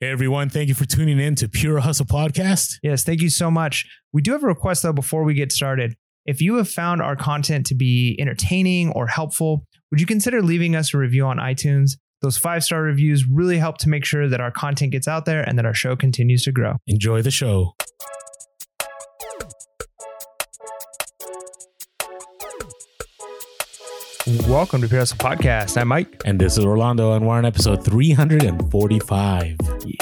Hey everyone, thank you for tuning in to Pure Hustle Podcast. Yes, thank you so much. We do have a request though before we get started. If you have found our content to be entertaining or helpful, would you consider leaving us a review on iTunes? Those five star reviews really help to make sure that our content gets out there and that our show continues to grow. Enjoy the show. Welcome to Hustle Podcast. I'm Mike. And this is Orlando, and we're on episode 345. Yeah.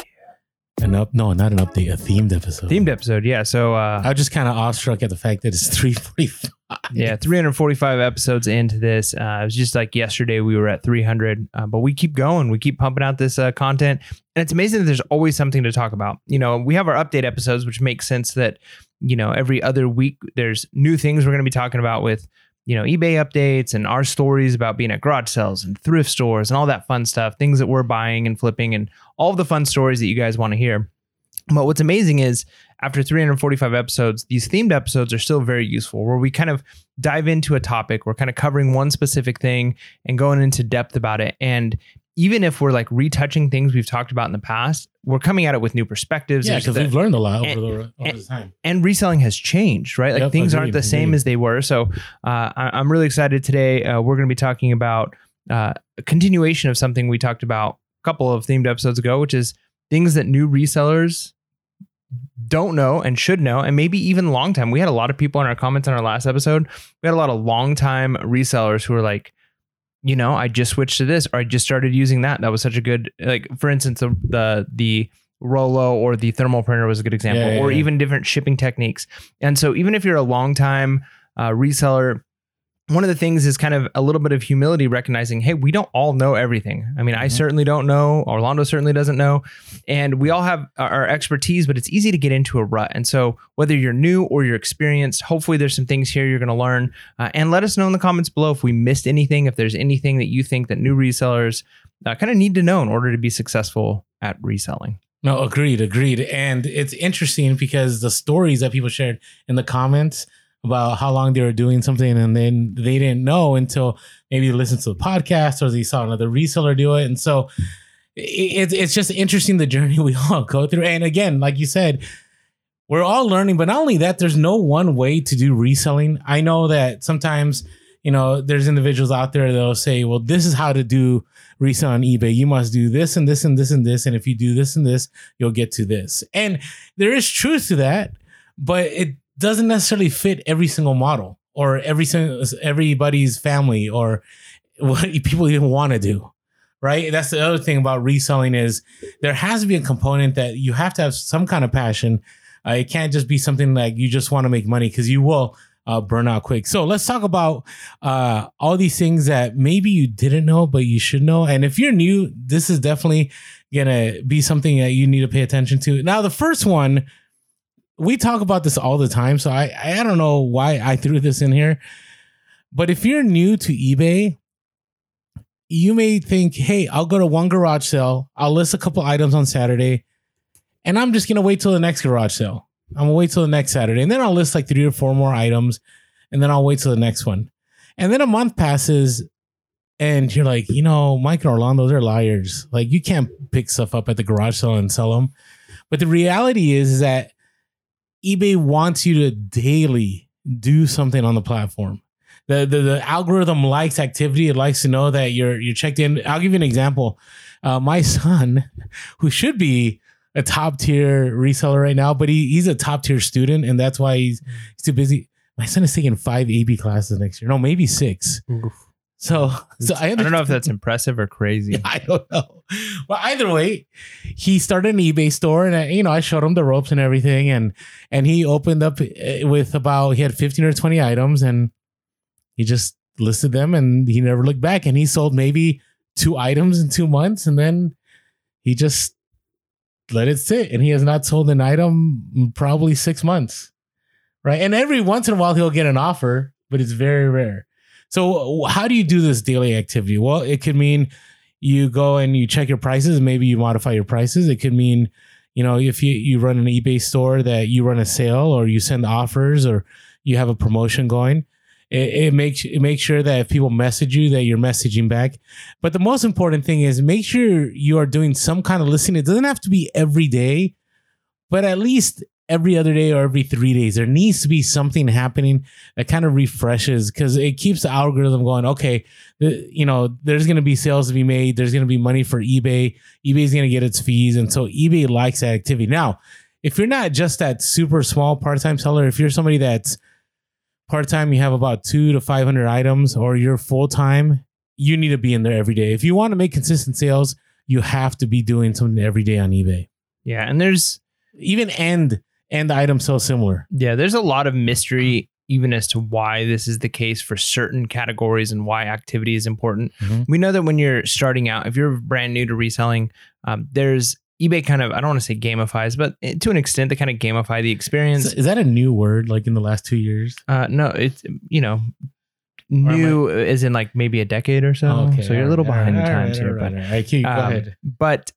An up, no, not an update, a themed episode. Themed episode, yeah. So uh, I was just kind of awestruck at the fact that it's 345. Yeah, 345 episodes into this. Uh, it was just like yesterday we were at 300, uh, but we keep going. We keep pumping out this uh, content, and it's amazing that there's always something to talk about. You know, we have our update episodes, which makes sense that you know every other week there's new things we're going to be talking about with you know eBay updates and our stories about being at garage sales and thrift stores and all that fun stuff, things that we're buying and flipping, and all the fun stories that you guys want to hear. But what's amazing is after 345 episodes, these themed episodes are still very useful where we kind of dive into a topic. We're kind of covering one specific thing and going into depth about it. And even if we're like retouching things we've talked about in the past, we're coming at it with new perspectives. Yeah, because we've learned a lot over, and- the, over and- the time. and reselling has changed, right? Like Yep, things agreed, aren't the same as they were. So uh, I, I'm really excited today. Uh, we're going to be talking about uh, a continuation of something we talked about a couple of themed episodes ago, which is things that new resellers don't know and should know, and maybe even long time. We had a lot of people in our comments on our last episode. We had a lot of long time resellers who were like, you know, I just switched to this or I just started using that. That was such a good, like, for instance, the the, the Rollo or the thermal printer was a good example, Yeah, yeah, or yeah. even different shipping techniques. And so, even if you're a long time uh, reseller, one of the things is kind of a little bit of humility, recognizing, hey, we don't all know everything. I mean, I Mhm. certainly don't know. Orlando certainly doesn't know. And we all have our our expertise, but it's easy to get into a rut. And so, whether you're new or you're experienced, hopefully there's some things here you're going to learn. Uh, and let us know in the comments below if we missed anything, if there's anything that you think that new resellers uh, kind of need to know in order to be successful at reselling. No, agreed, agreed. And it's interesting because the stories that people shared in the comments about how long they were doing something and then they didn't know until maybe they listened to the podcast or they saw another reseller do it. And so it, it's just interesting the journey we all go through. And again, like you said, we're all learning, but not only that, there's no one way to do reselling. I know that sometimes, you know, there's individuals out there that'll say, well, this is how to do resell on eBay. You must do this and this and this and this. And if you do this and this, you'll get to this. And there is truth to that, but it doesn't necessarily fit every single model or every single everybody's family or what people even want to do. Right. That's the other thing about reselling is there has to be a component that you have to have some kind of passion. Uh, it can't just be something like you just want to make money because you will uh, burn out quick. So let's talk about uh, all these things that maybe you didn't know, but you should know. And if you're new, this is definitely gonna be something that you need to pay attention to. Now, the first one, we talk about this all the time, so I I don't know why I threw this in here, but if you're new to eBay, you may think, hey, I'll go to one garage sale, I'll list a couple items on Saturday, and I'm just gonna wait till the next garage sale. I'm gonna wait till the next Saturday, and then I'll list like three or four more items, and then I'll wait till the next one. And then a month passes, and you're like, you know, Mike and Orlando, they're liars. Like, you can't pick stuff up at the garage sale and sell them. But the reality is, is that eBay wants you to daily do something on the platform. The, the the algorithm likes activity. It likes to know that you're you're checked in. I'll give you an example. Uh, my son, who should be a top tier reseller right now, but he, he's a top tier student, and that's why he's, he's too busy. My son is taking five AP classes next year. No, maybe six. So, so I, I don't know if that's impressive or crazy. I don't know. Well, either way, he started an eBay store, and I, you know, I showed him the ropes and everything, and and he opened up uh, with about he had fifteen or twenty items, and he just listed them, and he never looked back, and he sold maybe two items in two months, and then he just let it sit, and he has not sold an item in probably six months, right? And every once in a while he'll get an offer, but it's very rare. So how do you do this daily activity? Well, it could mean you go and you check your prices, maybe you modify your prices. It could mean, you know, if you, you run an eBay store that you run a sale or you send offers or you have a promotion going. It, it makes it makes sure that if people message you, that you're messaging back. But the most important thing is make sure you are doing some kind of listening. It doesn't have to be every day, but at least every other day or every three days. There needs to be something happening that kind of refreshes because it keeps the algorithm going. Okay, the- you know, there's going to be sales to be made. There's going to be money for eBay. eBay's going to get its fees, and so eBay likes that activity. Now, if you're not just that super small part time seller, if you're somebody that's part time, you have about two to 500 items, or you're full time, you need to be in there every day. If you want to make consistent sales, you have to be doing something every day on eBay. Yeah, and there's Even end end items so similar. yeah, there's a lot of mystery even as to why this is the case for certain categories and why activity is important. Mhm. We know that when you're starting out, if you're brand new to reselling, um, there's eBay kind of I don't want to say gamifies, but to an extent they kind of gamify the experience. Is, is that a new word like in the last two years? Uh, no, it's you know new as in like maybe a decade or so. so you're a little behind the times here, but I go Um, ahead. but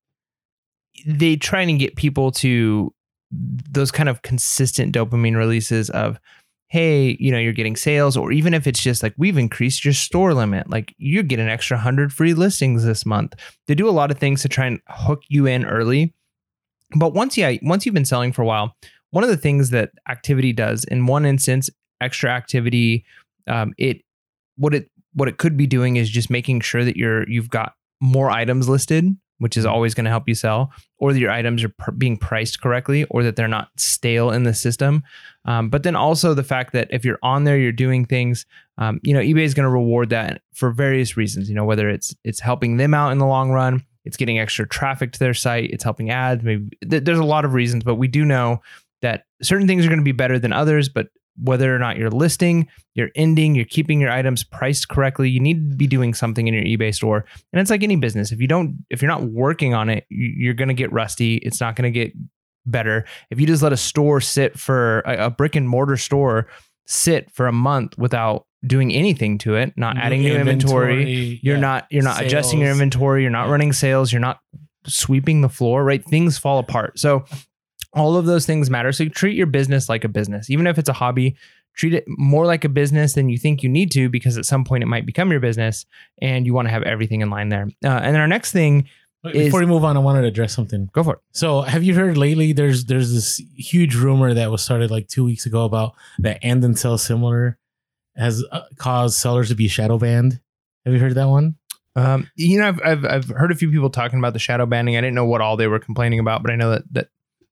they try and get people to those kind of consistent dopamine releases of hey you know you're getting sales or even if it's just like we've increased your store limit like you get an extra 100 free listings this month. They do a lot of things to try and hook you in early. But once yeah once you've been selling for a while one of the things that activity does in one instance extra activity um, it what it what it could be doing is just making sure that you're you've got more items listed which is always going to help you sell or that your items are pr- being priced correctly or that they're not stale in the system. Um, but then also the fact that if you're on there you're doing things um, you know ebay is going to reward that for various reasons you know whether it's it's helping them out in the long run it's getting extra traffic to their site it's helping ads maybe th- there's a lot of reasons but we do know that certain things are going to be better than others but whether or not you're listing you're ending you're keeping your items priced correctly you need to be doing something in your ebay store. And it's like any business. If you don't if you're not working on it you- you're going to get rusty. It's not going to get better. If you just let a store sit for a, a brick and mortar store sit for a month without doing anything to it not adding new inventory you're yeah. not you're not adjusting your inventory you're not running sales you're not sweeping the floor right? Things fall apart. So all of those things matter so you treat your business like a business even if it's a hobby treat it more like a business than you think you need to because at some point it might become your business and you want to have everything in line there uh, and then our next thing Before we move on, I wanted to address something. go for it So, have you heard lately? There's there's this huge rumor that was started like two weeks ago about that and and sell similar has uh, caused sellers to be shadow banned. Have you heard that one? um, you know I've, I've i've heard a few people talking about the shadow banning i didn't know what all they were complaining about but i know that that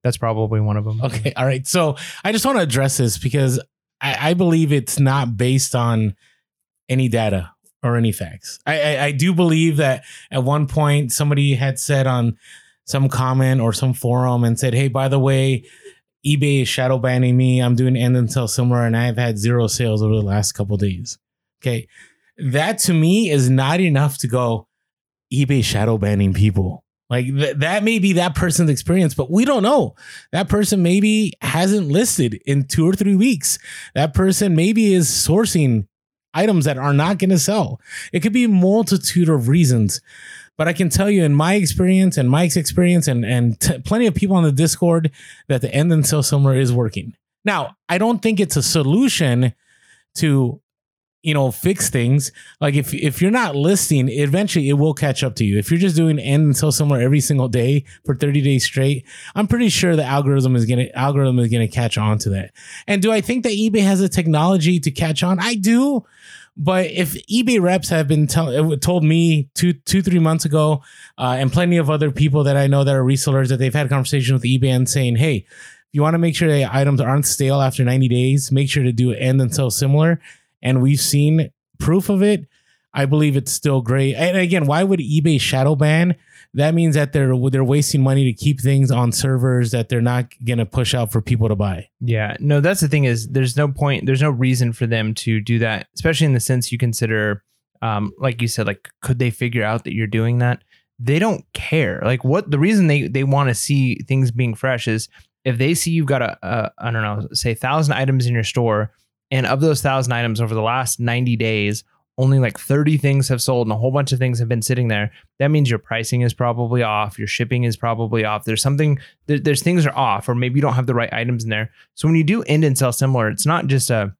that's probably one of them Okay, all right. So I just want to address this because I, I believe it's not based on any data or any facts. I, I, I do believe that at one point somebody had said on some comment or some forum and said, "Hey, by the way, eBay is shadow banning me. I'm doing end sell similar, and I've had zero sales over the last couple days." Okay, that to me is not enough to go eBay shadow banning people. Like th- that may be that person's experience, but we don't know. That person maybe hasn't listed in two or three weeks. That person maybe is sourcing items that are not going to sell. It could be a multitude of reasons. But I can tell you in my experience and Mike's experience and, and t- plenty of people on the Discord that the end and sell similar is working. Now, I don't think it's a solution to you know fix things like if if you're not listing eventually it will catch up to you. If you're just doing end and sell similar every single day for 30 days straight i'm pretty sure the algorithm is gonna algorithm is gonna catch on to that. And do i think that ebay has the technology to catch on? I do. But if ebay reps have been tell, told me two two three months ago uh, and plenty of other people that i know that are resellers that they've had conversations with ebay and saying hey you want to make sure that items aren't stale after 90 days make sure to do end and sell similar and we've seen proof of it. I believe it's still great. And again, why would eBay shadow ban? That means that they're they're wasting money to keep things on servers that they're not gonna push out for people to buy. Yeah, no, that's the thing is there's no point, there's no reason for them to do that, especially in the sense you consider, um, like you said, like could they figure out that you're doing that? They don't care. Like what the reason they they want to see things being fresh is if they see you've got a, a I don't know, say thousand items in your store, and of those thousand items over the last 90 days, only like 30 things have sold and a whole bunch of things have been sitting there. That means your pricing is probably off, your shipping is probably off. There's something there, there's things are off, or maybe you don't have the right items in there. So when you do end and sell similar, it's not just a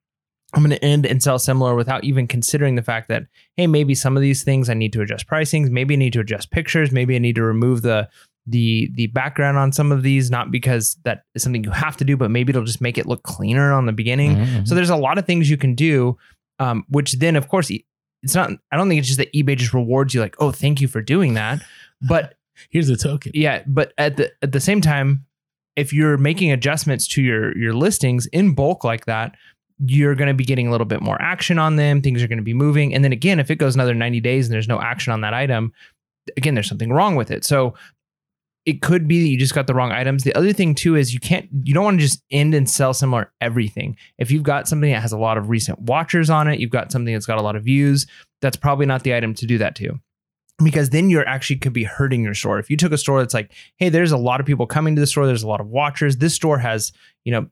I'm going to end and sell similar without even considering the fact that, hey, maybe some of these things I need to adjust pricings. Maybe I need to adjust pictures. Maybe I need to remove the the the background on some of these, not because that is something you have to do, but maybe it'll just make it look cleaner on the beginning. Mhm, So there's a lot of things you can do, um, which then of course it's not. I don't think it's just that eBay just rewards you like, oh, thank you for doing that, but Here's a token. yeah, but at the at the same time, if you're making adjustments to your your listings in bulk like that, you're going to be getting a little bit more action on them. Things are going to be moving, and then again, if it goes another 90 days and there's no action on that item, again, there's something wrong with it. So it could be that you just got the wrong items. The other thing too is you can't you don't want to just end and sell similar everything. If you've got something that has a lot of recent watchers on it, you've got something that's got a lot of views, that's probably not the item to do that to because then you're actually could be hurting your store. If you took a store that's like, hey, there's a lot of people coming to the store, there's a lot of watchers. This store has, you know,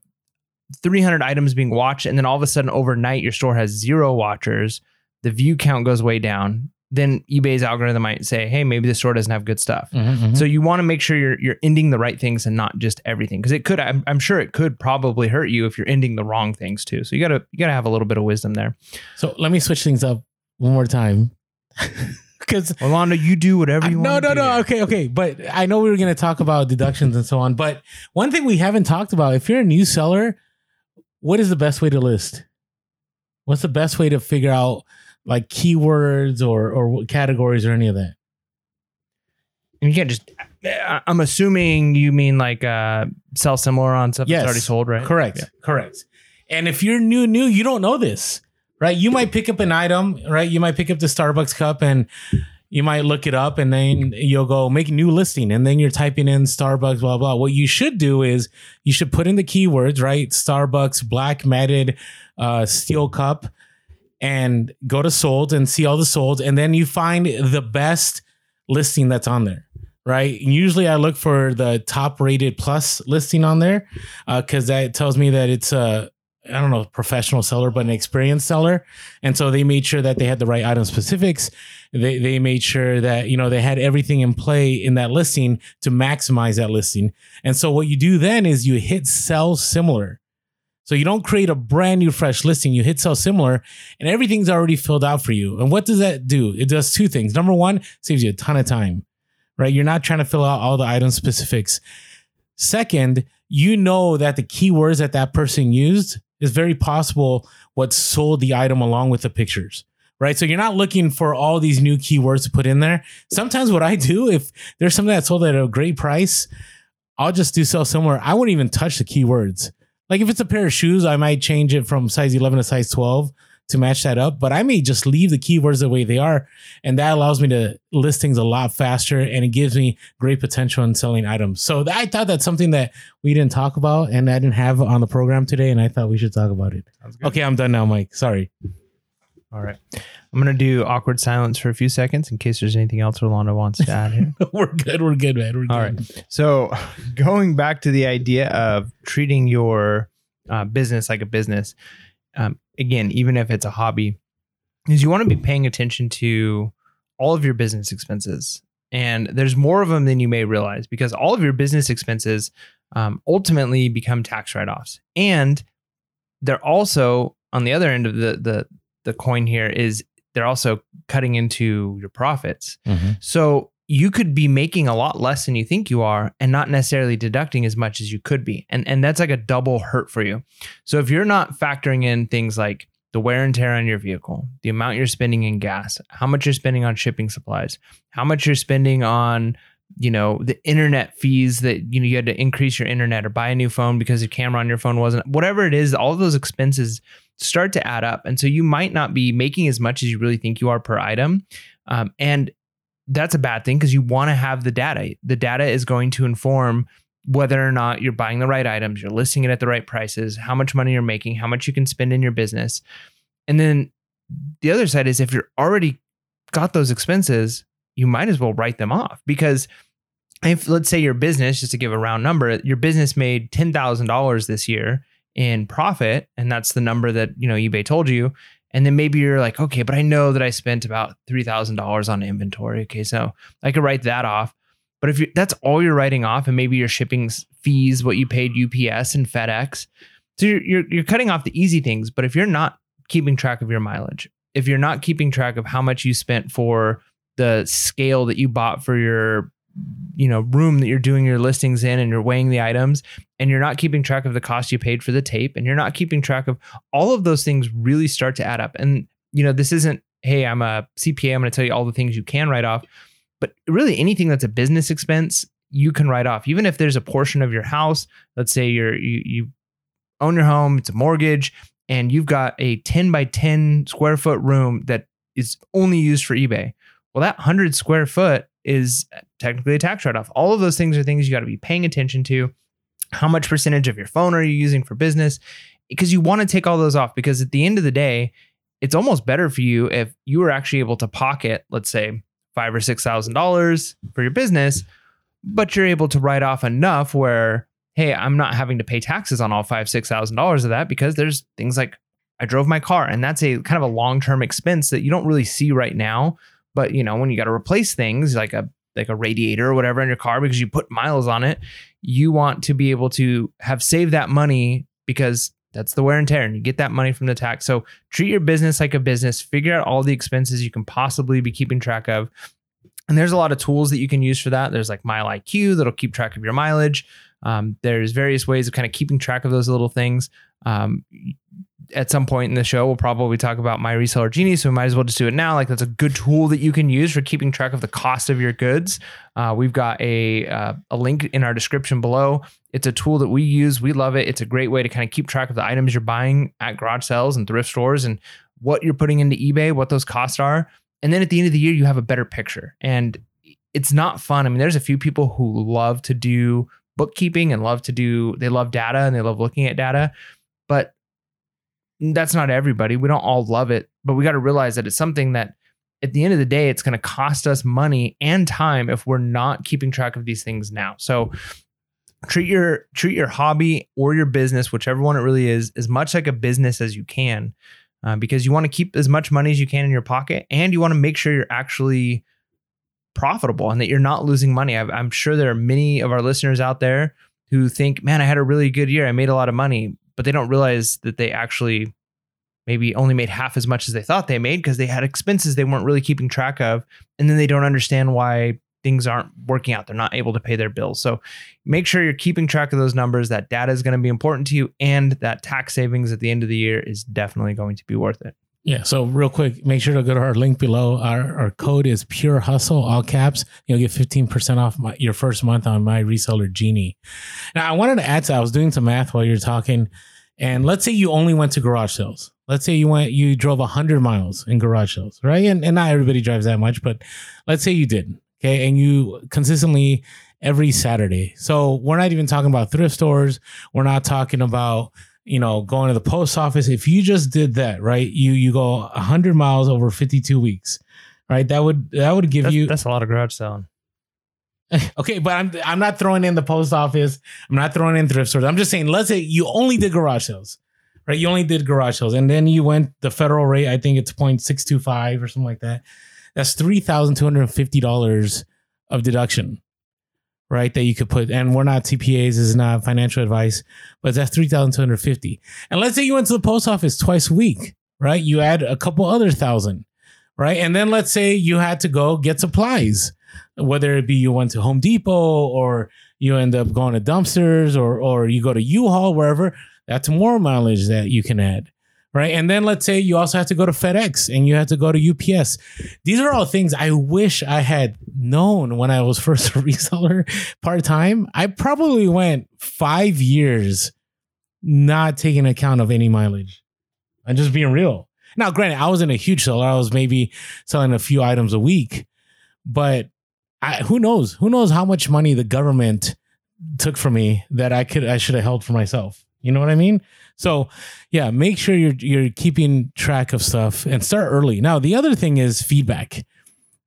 300 items being watched, and then all of a sudden overnight your store has zero watchers, the view count goes way down. Then eBay's algorithm might say, hey, maybe the store doesn't have good stuff. Mhm, mhm. So you want to make sure you're you're ending the right things and not just everything because it could I'm, I'm sure it could probably hurt you if you're ending the wrong things too. So you gotta you gotta have a little bit of wisdom there. So let me switch things up one more time. Because Rolando, you do whatever you want. no, no, no. Okay, okay. But I know we were going to talk about deductions and so on. But one thing we haven't talked about if you're a new seller, what is the best way to list? What's the best way to figure out like keywords or or categories or any of that? And you can't just. I- I'm assuming you mean like uh, sell similar on stuff Yes. that's already sold, right? Correct. Yeah. Correct. And if you're new, new, you don't know this, right? You might pick up an item, right? You might pick up the Starbucks cup and you might look it up and then you'll go make a new listing and then you're typing in Starbucks, blah, blah. What you should do is you should put in the keywords, right? Starbucks black matted uh, steel cup and go to sold and see all the sold. And then you find the best listing that's on there. Right. Usually I look for the top rated plus listing on there uh, because that tells me that it's a I don't know professional seller, but an experienced seller, and so they made sure that they had the right item specifics. They they made sure that you know they had everything in play in that listing to maximize that listing. And so what you do then is you hit sell similar. So you don't create a brand new fresh listing. You hit sell similar, and everything's already filled out for you. And what does that do? It does two things. Number one, saves you a ton of time, right? You're not trying to fill out all the item specifics. Second, you know that the keywords that that person used is very possible what sold the item along with the pictures. Right. So you're not looking for all these new keywords to put in there. Sometimes what I do, if there's something that's sold at a great price, I'll just do sell similar. I wouldn't even touch the keywords. Like if it's a pair of shoes, I might change it from size 11 to size 12 to match that up, but I may just leave the keywords the way they are. And that allows me to list things a lot faster and it gives me great potential in selling items. So I thought that's something that we didn't talk about and I didn't have on the program today. And I thought we should talk about it. Okay, I'm done now, Mike. Sorry. All right. I'm gonna do awkward silence for a few seconds in case there's anything else Rolando wants to add here. we're good. We're good, man. We're good. All right. So, going back to the idea of treating your uh, business like a business, um, again, even if it's a hobby, is you want to be paying attention to all of your business expenses. And there's more of them than you may realize because all of your business expenses um, ultimately become tax write offs. And they're also, on the other end of the, the, the coin here, is they're also cutting into your profits. Mhm. So you could be making a lot less than you think you are and not necessarily deducting as much as you could be. And and that's like a double hurt for you. So if you're not factoring in things like the wear and tear on your vehicle, the amount you're spending in gas, how much you're spending on shipping supplies, how much you're spending on you know the internet fees that you know you had to increase your internet or buy a new phone because the camera on your phone wasn't whatever it is all of those expenses start to add up and so you might not be making as much as you really think you are per item um, and that's a bad thing because you want to have the data. The data is going to inform whether or not you're buying the right items, you're listing it at the right prices, how much money you're making, how much you can spend in your business. And then the other side is if you're already got those expenses, you might as well write them off because if let's say your business, just to give a round number, your business made $10,000 this year in profit, and that's the number that, you know, eBay told you. And then maybe you're like, okay, but I know that I spent about $3,000 on inventory. Okay. So I could write that off. But if that's all you're writing off, and maybe your shipping fees, what you paid UPS and FedEx, so you're, you're, you're cutting off the easy things. But if you're not keeping track of your mileage. If you're not keeping track of how much you spent for the scale that you bought for your you know room that you're doing your listings in and you're weighing the items and you're not keeping track of the cost you paid for the tape and you're not keeping track of all of those things really start to add up and you know this isn't hey i'm a cpa i'm going to tell you all the things you can write off but really anything that's a business expense you can write off even if there's a portion of your house let's say you're you, you own your home it's a mortgage and you've got a 10 by 10 square foot room that is only used for ebay well that 100 square foot is technically a tax write off. All of those things are things you got to be paying attention to. How much percentage of your phone are you using for business? Because you want to take all those off because at the end of the day, it's almost better for you if you were actually able to pocket, let's say, five or six thousand dollars for your business, but you're able to write off enough where, hey, I'm not having to pay taxes on all five, six thousand dollars of that because there's things like I drove my car, and that's a kind of a long-term expense that you don't really see right now but you know, when you got to replace things like a like a radiator or whatever in your car because you put miles on it, you want to be able to have saved that money because that's the wear and tear and you get that money from the tax. So treat your business like a business, figure out all the expenses you can possibly be keeping track of. And there's a lot of tools that you can use for that. There's like Mile IQ that'll keep track of your mileage. Um, there's various ways of kind of keeping track of those little things. Um, at some point in the show, we'll probably talk about my reseller genie. So we might as well just do it now. Like that's a good tool that you can use for keeping track of the cost of your goods. Uh, we've got a uh, a link in our description below. It's a tool that we use. We love it. It's a great way to kind of keep track of the items you're buying at garage sales and thrift stores and what you're putting into eBay, what those costs are. And then at the end of the year, you have a better picture. And it's not fun. I mean, there's a few people who love to do bookkeeping and love to do, they love data and they love looking at data. That's not everybody. We don't all love it, but we got to realize that it's something that at the end of the day, it's going to cost us money and time if we're not keeping track of these things now. So treat your treat your hobby or your business, whichever one it really is, as much like a business as you can, uh, because you want to keep as much money as you can in your pocket, and you want to make sure you're actually profitable and that you're not losing money. i I'm sure there are many of our listeners out there who think, "Man, I had a really good year. I made a lot of money." But they don't realize that they actually maybe only made half as much as they thought they made because they had expenses they weren't really keeping track of. And then they don't understand why things aren't working out. They're not able to pay their bills. So make sure you're keeping track of those numbers. That data is going to be important to you. And that tax savings at the end of the year is definitely going to be worth it. Yeah. So real quick, make sure to go to our link below. Our, our code is pure hustle, all caps. You'll get 15% off my, your first month on my reseller Genie. Now I wanted to add to, I was doing some math while you're talking. And let's say you only went to garage sales. Let's say you went, you drove hundred miles in garage sales, right? And, and not everybody drives that much, but let's say you did. Okay. And you consistently every Saturday. So we're not even talking about thrift stores. We're not talking about you know, going to the post office, if you just did that, right? You you go 100 miles over 52 weeks, right? That would that would give that's, you That's a lot of garage selling. okay, but I'm I'm not throwing in the post office. I'm not throwing in thrift stores. I'm just saying, let's say you only did garage sales, right? You only did garage sales, and then you went the federal rate. I think it's 0.625 or something like that. That's three thousand two hundred and fifty dollars of deduction right? That you could put, and we're not CPAs, this is not financial advice, but that's 3,250. And let's say you went to the post office twice a week, right? You add a couple other thousand, right? And then let's say you had to go get supplies, whether it be you went to Home Depot or you end up going to dumpsters or, or you go to U-Haul, wherever, that's more mileage that you can add right? And then let's say you also have to go to FedEx and you have to go to UPS. These are all things I wish I had known when I was first a reseller part time. I probably went five years not taking account of any mileage and just being real. Now, granted, I wasn't a huge seller. I was maybe selling a few items a week, but I, who knows? Who knows how much money the government took from me that I could I should have held for myself. You know what I mean? So, yeah, make sure you're you're keeping track of stuff and start early. Now, the other thing is feedback.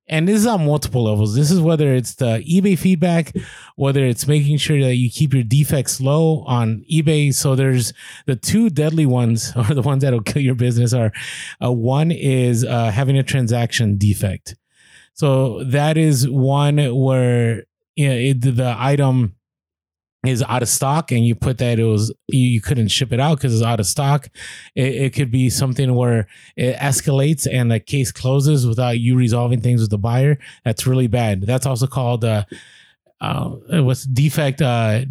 And this is on multiple levels. This is whether it's the eBay feedback, whether it's making sure that you keep your defects low on eBay. So there's the two deadly ones, or the ones that'll kill your business, are uh, one is uh, having a transaction defect. So that is one where you know, it, the item is out of stock and you put that it was you, you couldn't ship it out because it's out of stock it, it could be something where it escalates and the case closes without you resolving things with the buyer. That's really bad. That's also called uh uh what's defect uh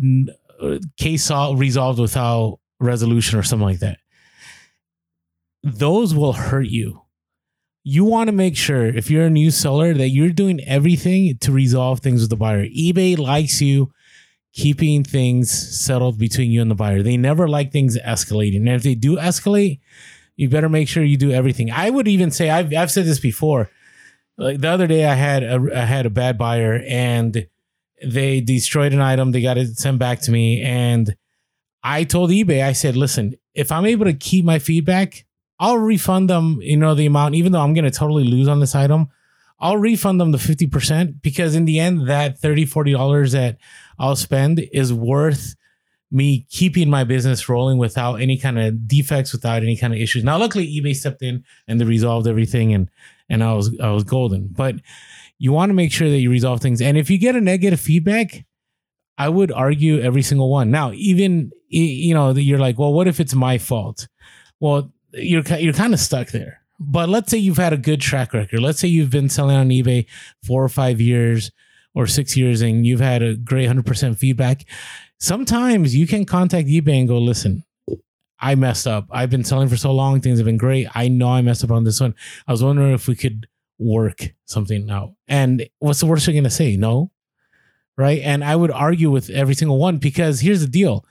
case sol- resolved without resolution or something like that. Those will hurt you. You want to make sure if you're a new seller that you're doing everything to resolve things with the buyer. ebay likes you keeping things settled between you and the buyer. They never like things escalating. And if they do escalate, you better make sure you do everything. I would even say I've I've said this before. Like the other day, I had a I had a bad buyer and they destroyed an item. They got it sent back to me, and I told eBay, I said, listen, if I'm able to keep my feedback, I'll refund them. You know the amount, even though I'm going to totally lose on this item. I'll refund them the 50% because in the end, that $30, $40 that I'll spend is worth me keeping my business rolling without any kind of defects, without any kind of issues. Now, luckily, eBay stepped in and they resolved everything, and and I was I was golden. But you want to make sure that you resolve things, and if you get a negative feedback, I would argue every single one. Now, even you know you're like, well, what if it's my fault? Well, you're you're kind of stuck there. But let's say you've had a good track record. Let's say you've been selling on eBay four or five years or six years and you've had a great 100% feedback. Sometimes you can contact eBay and go, listen, I messed up. I've been selling for so long. Things have been great. I know I messed up on this one. I was wondering if we could work something out. And what's the worst you're going to say? No. Right. And I would argue with every single one because here's the deal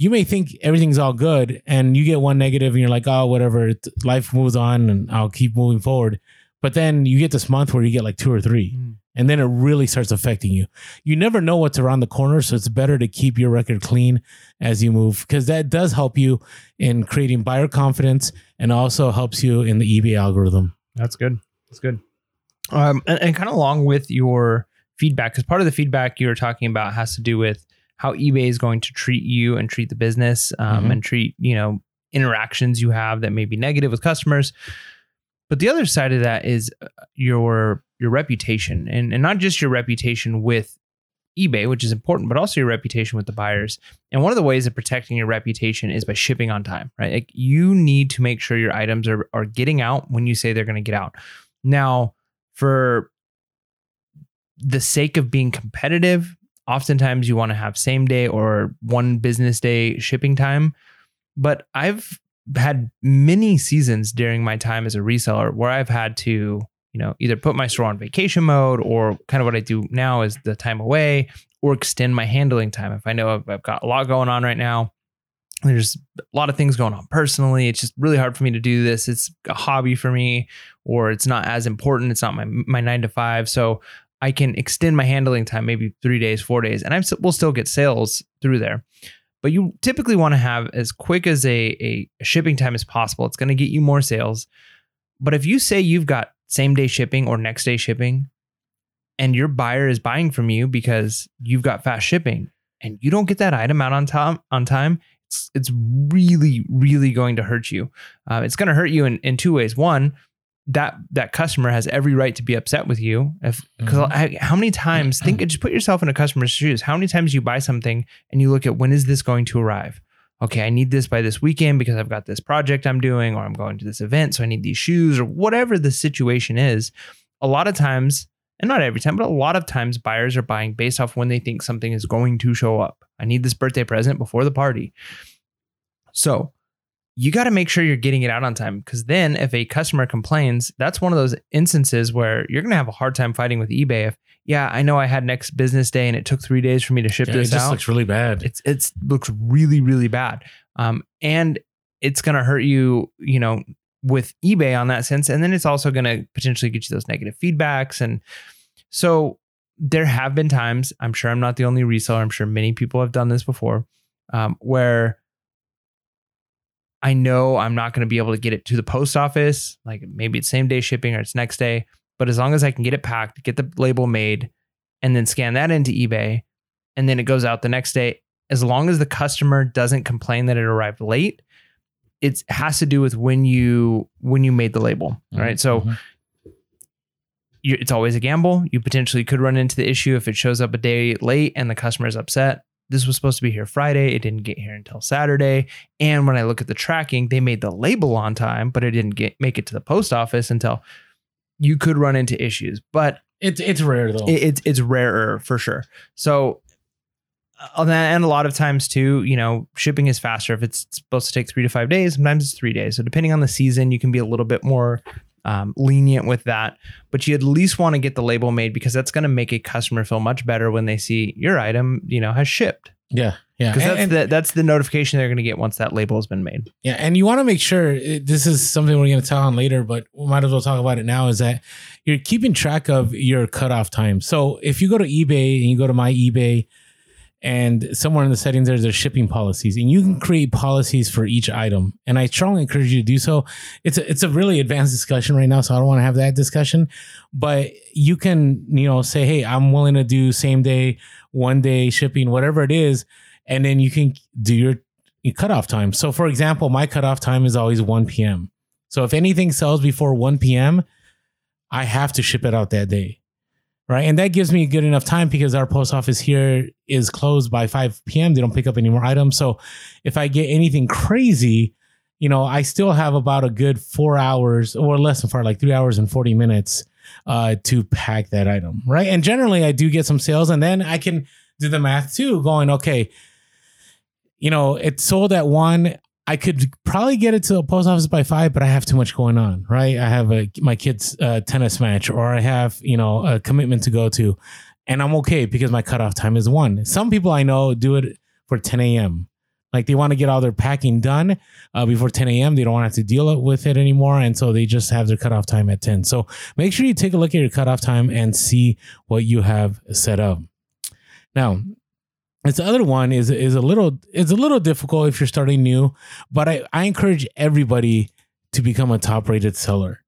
you may think everything's all good and you get one negative and you're like, oh, whatever, life moves on and I'll keep moving forward. But then you get this month where you get like two or three, mm. and then it really starts affecting you. You never know what's around the corner. So it's better to keep your record clean as you move because that does help you in creating buyer confidence and also helps you in the eBay algorithm. That's good. That's good. Um, and, and kind of along with your feedback, because part of the feedback you were talking about has to do with how eBay is going to treat you and treat the business um, mm-hmm. and treat, you know, interactions you have that may be negative with customers. But the other side of that is uh, your your reputation and, and not just your reputation with eBay, which is important, but also your reputation with the buyers. And one of the ways of protecting your reputation is by shipping on time, right? Like you need to make sure your items are, are getting out when you say they're going to get out. Now, for the sake of being competitive Oftentimes, you want to have same day or one business day shipping time. But I've had many seasons during my time as a reseller where I've had to, you know, either put my store on vacation mode or kind of what I do now is the time away or extend my handling time. If I know I've, got a lot going on right now, there's a lot of things going on personally. It's just really hard for me to do this. It's a hobby for me, or it's not as important. It's not my my nine to five. So I can extend my handling time, maybe three days, four days, and I will still get sales through there. But you typically want to have as quick as a, a shipping time as possible. It's going to get you more sales. But if you say you've got same day shipping or next day shipping, and your buyer is buying from you because you've got fast shipping, and you don't get that item out on time, on time, it's, it's really, really going to hurt you. Uh, it's going to hurt you in, in two ways. One, that that customer has every right to be upset with you if because mm-hmm. how many times think just put yourself in a customer's shoes. How many times you buy something and you look at when is this going to arrive? Okay i need this by this weekend because i've got this project i'm doing or i'm going to this event so i need these shoes or whatever the situation is. A lot of times and not every time but a lot of times buyers are buying based off when they think something is going to show up. I need this birthday present before the party. So you got to make sure you're getting it out on time because then if a customer complains, that's one of those instances where you're going to have a hard time fighting with eBay. If yeah, I know I had next business day and it took three days for me to ship yeah, this it just out. Looks really bad. It's it's looks really really bad. Um, and it's going to hurt you, you know, with eBay on that sense, and then it's also going to potentially get you those negative feedbacks. And so there have been times. I'm sure I'm not the only reseller. I'm sure many people have done this before, um, where I know I'm not going to be able to get it to the post office. Like maybe it's same day shipping or it's next day. But as long as I can get it packed, get the label made, and then scan that into eBay, and then it goes out the next day, as long as the customer doesn't complain that it arrived late, it has to do with when you when you made the label, mm-hmm. right? So mm-hmm. it's always a gamble. You potentially could run into the issue if it shows up a day late and the customer is upset. This was supposed to be here Friday. It didn't get here until Saturday. And when I look at the tracking, they made the label on time, but it didn't get make it to the post office until you could run into issues. But It's it's rare though. it, it's it's rarer for sure. So uh, and a lot of times too, you know, shipping is faster if it's supposed to take three to five days. Sometimes it's three days. So depending on the season, you can be a little bit more um, lenient with that. But you at least want to get the label made because that's going to make a customer feel much better when they see your item, you know, has shipped. yeah, yeah. Because that's the that's the notification they're going to get once that label has been made. Yeah, and you want to make sure it- this is something we're going to tell on later, but we might as well talk about it now. Is that you're keeping track of your cutoff time. So if you go to eBay and you go to my eBay, and somewhere in the settings there's there's shipping policies, and you can create policies for each item. And I strongly encourage you to do so. It's a, it's a really advanced discussion right now, so I don't want to have that discussion. But you can you know say, hey, I'm willing to do same day, one day shipping, whatever it is, and then you can do your your cutoff time. So, for example, my cutoff time is always 1 p.m. So, if anything sells before 1 p.m., I have to ship it out that day. Right. And that gives me good enough time because our post office here is closed by 5 p.m. They don't pick up any more items. So, if I get anything crazy, you know, I still have about a good four hours or less than far, like three hours and 40 minutes uh, to pack that item. Right. And generally, I do get some sales and then I can do the math too, going, okay, you know, it sold at one. I could probably get it to the post office by five, but I have too much going on, right? I have a my kid's uh, tennis match, or I have you know a commitment to go to, and I'm okay because my cutoff time is one. Some people I know do it for 10 a.m. Like they want to get all their packing done uh, before 10 a.m. They don't want to have to deal with it anymore, and so they just have their cutoff time at 10. So make sure you take a look at your cutoff time and see what you have set up. Now, this other one is is a little it's a little difficult if you're starting new, but I, I encourage everybody to become a top rated seller.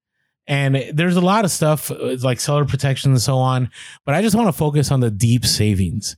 And there's a lot of stuff uh, like seller protection and so on, but I just want to focus on the deep savings.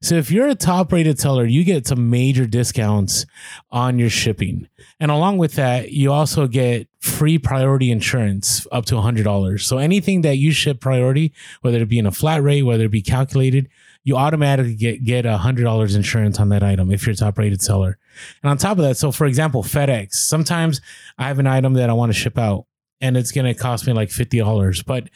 So if you're a top rated seller, you get some major discounts on your shipping. And along with that, you also get free priority insurance up to $100. So anything that you ship priority, whether it be in a flat rate, whether it be calculated, you automatically get get a hundred dollars insurance on that item if you're a top rated seller. And on top of that, so for example, FedEx. Sometimes I have an item that I want to ship out, and it's gonna cost me like fifty dollars. But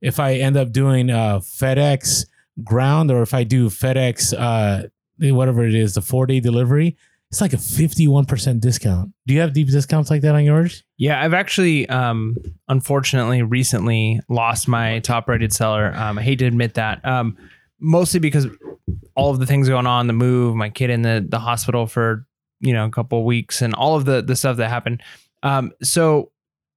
if I end up doing uh, FedEx ground, or if I do FedEx, uh, whatever it is, the four day delivery, it's like a fifty one percent discount. Do you have deep discounts like that on yours? Yeah, I've actually, um, unfortunately, recently lost my top rated seller. Um, I hate to admit that. Um, mostly because all of the things going on, the move, my kid in the the hospital for you know a couple of weeks, and all of the the stuff that happened. Um, so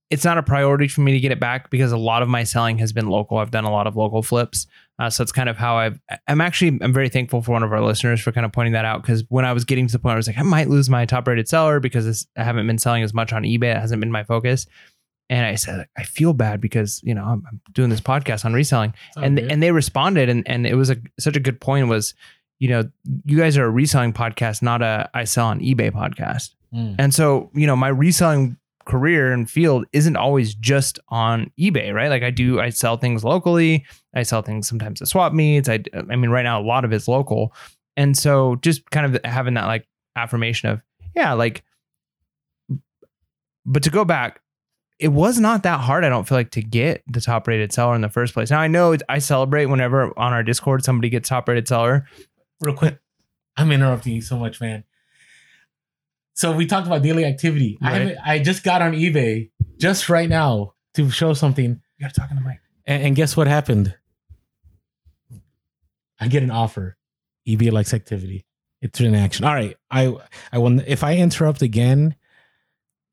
it's not a priority for me to get it back because a lot of my selling has been local. I've done a lot of local flips. Uh, so it's kind of how I've, I'm actually, I'm very thankful for one of our listeners for kind of pointing that out. Cause when I was getting to the point, I was like, I might lose my top rated seller because I haven't been selling as much on eBay. It hasn't been my focus. And I said, I feel bad because, you know, I'm, I'm doing this podcast on reselling and, and they responded. And, and it was a, such a good point was, you know, you guys are a reselling podcast, not a I sell on eBay podcast. Mm. And so, you know, my reselling career and field isn't always just on eBay, right? Like I do, I sell things locally. I sell things sometimes at swap meets. I, I mean, right now a lot of it's local, and so just kind of having that like affirmation of yeah, like. But to go back, it was not that hard. I don't feel like to get the top rated seller in the first place. Now I know I celebrate whenever on our Discord somebody gets top rated seller. real quick. I'm interrupting you so much, man. So we talked about daily activity. I Right. haven't, I just got on eBay just right now to show something, You gotta talk in the mic. and, and guess what happened? I get an offer. eBay likes activity. It's in action. All right, I I will. If I interrupt again,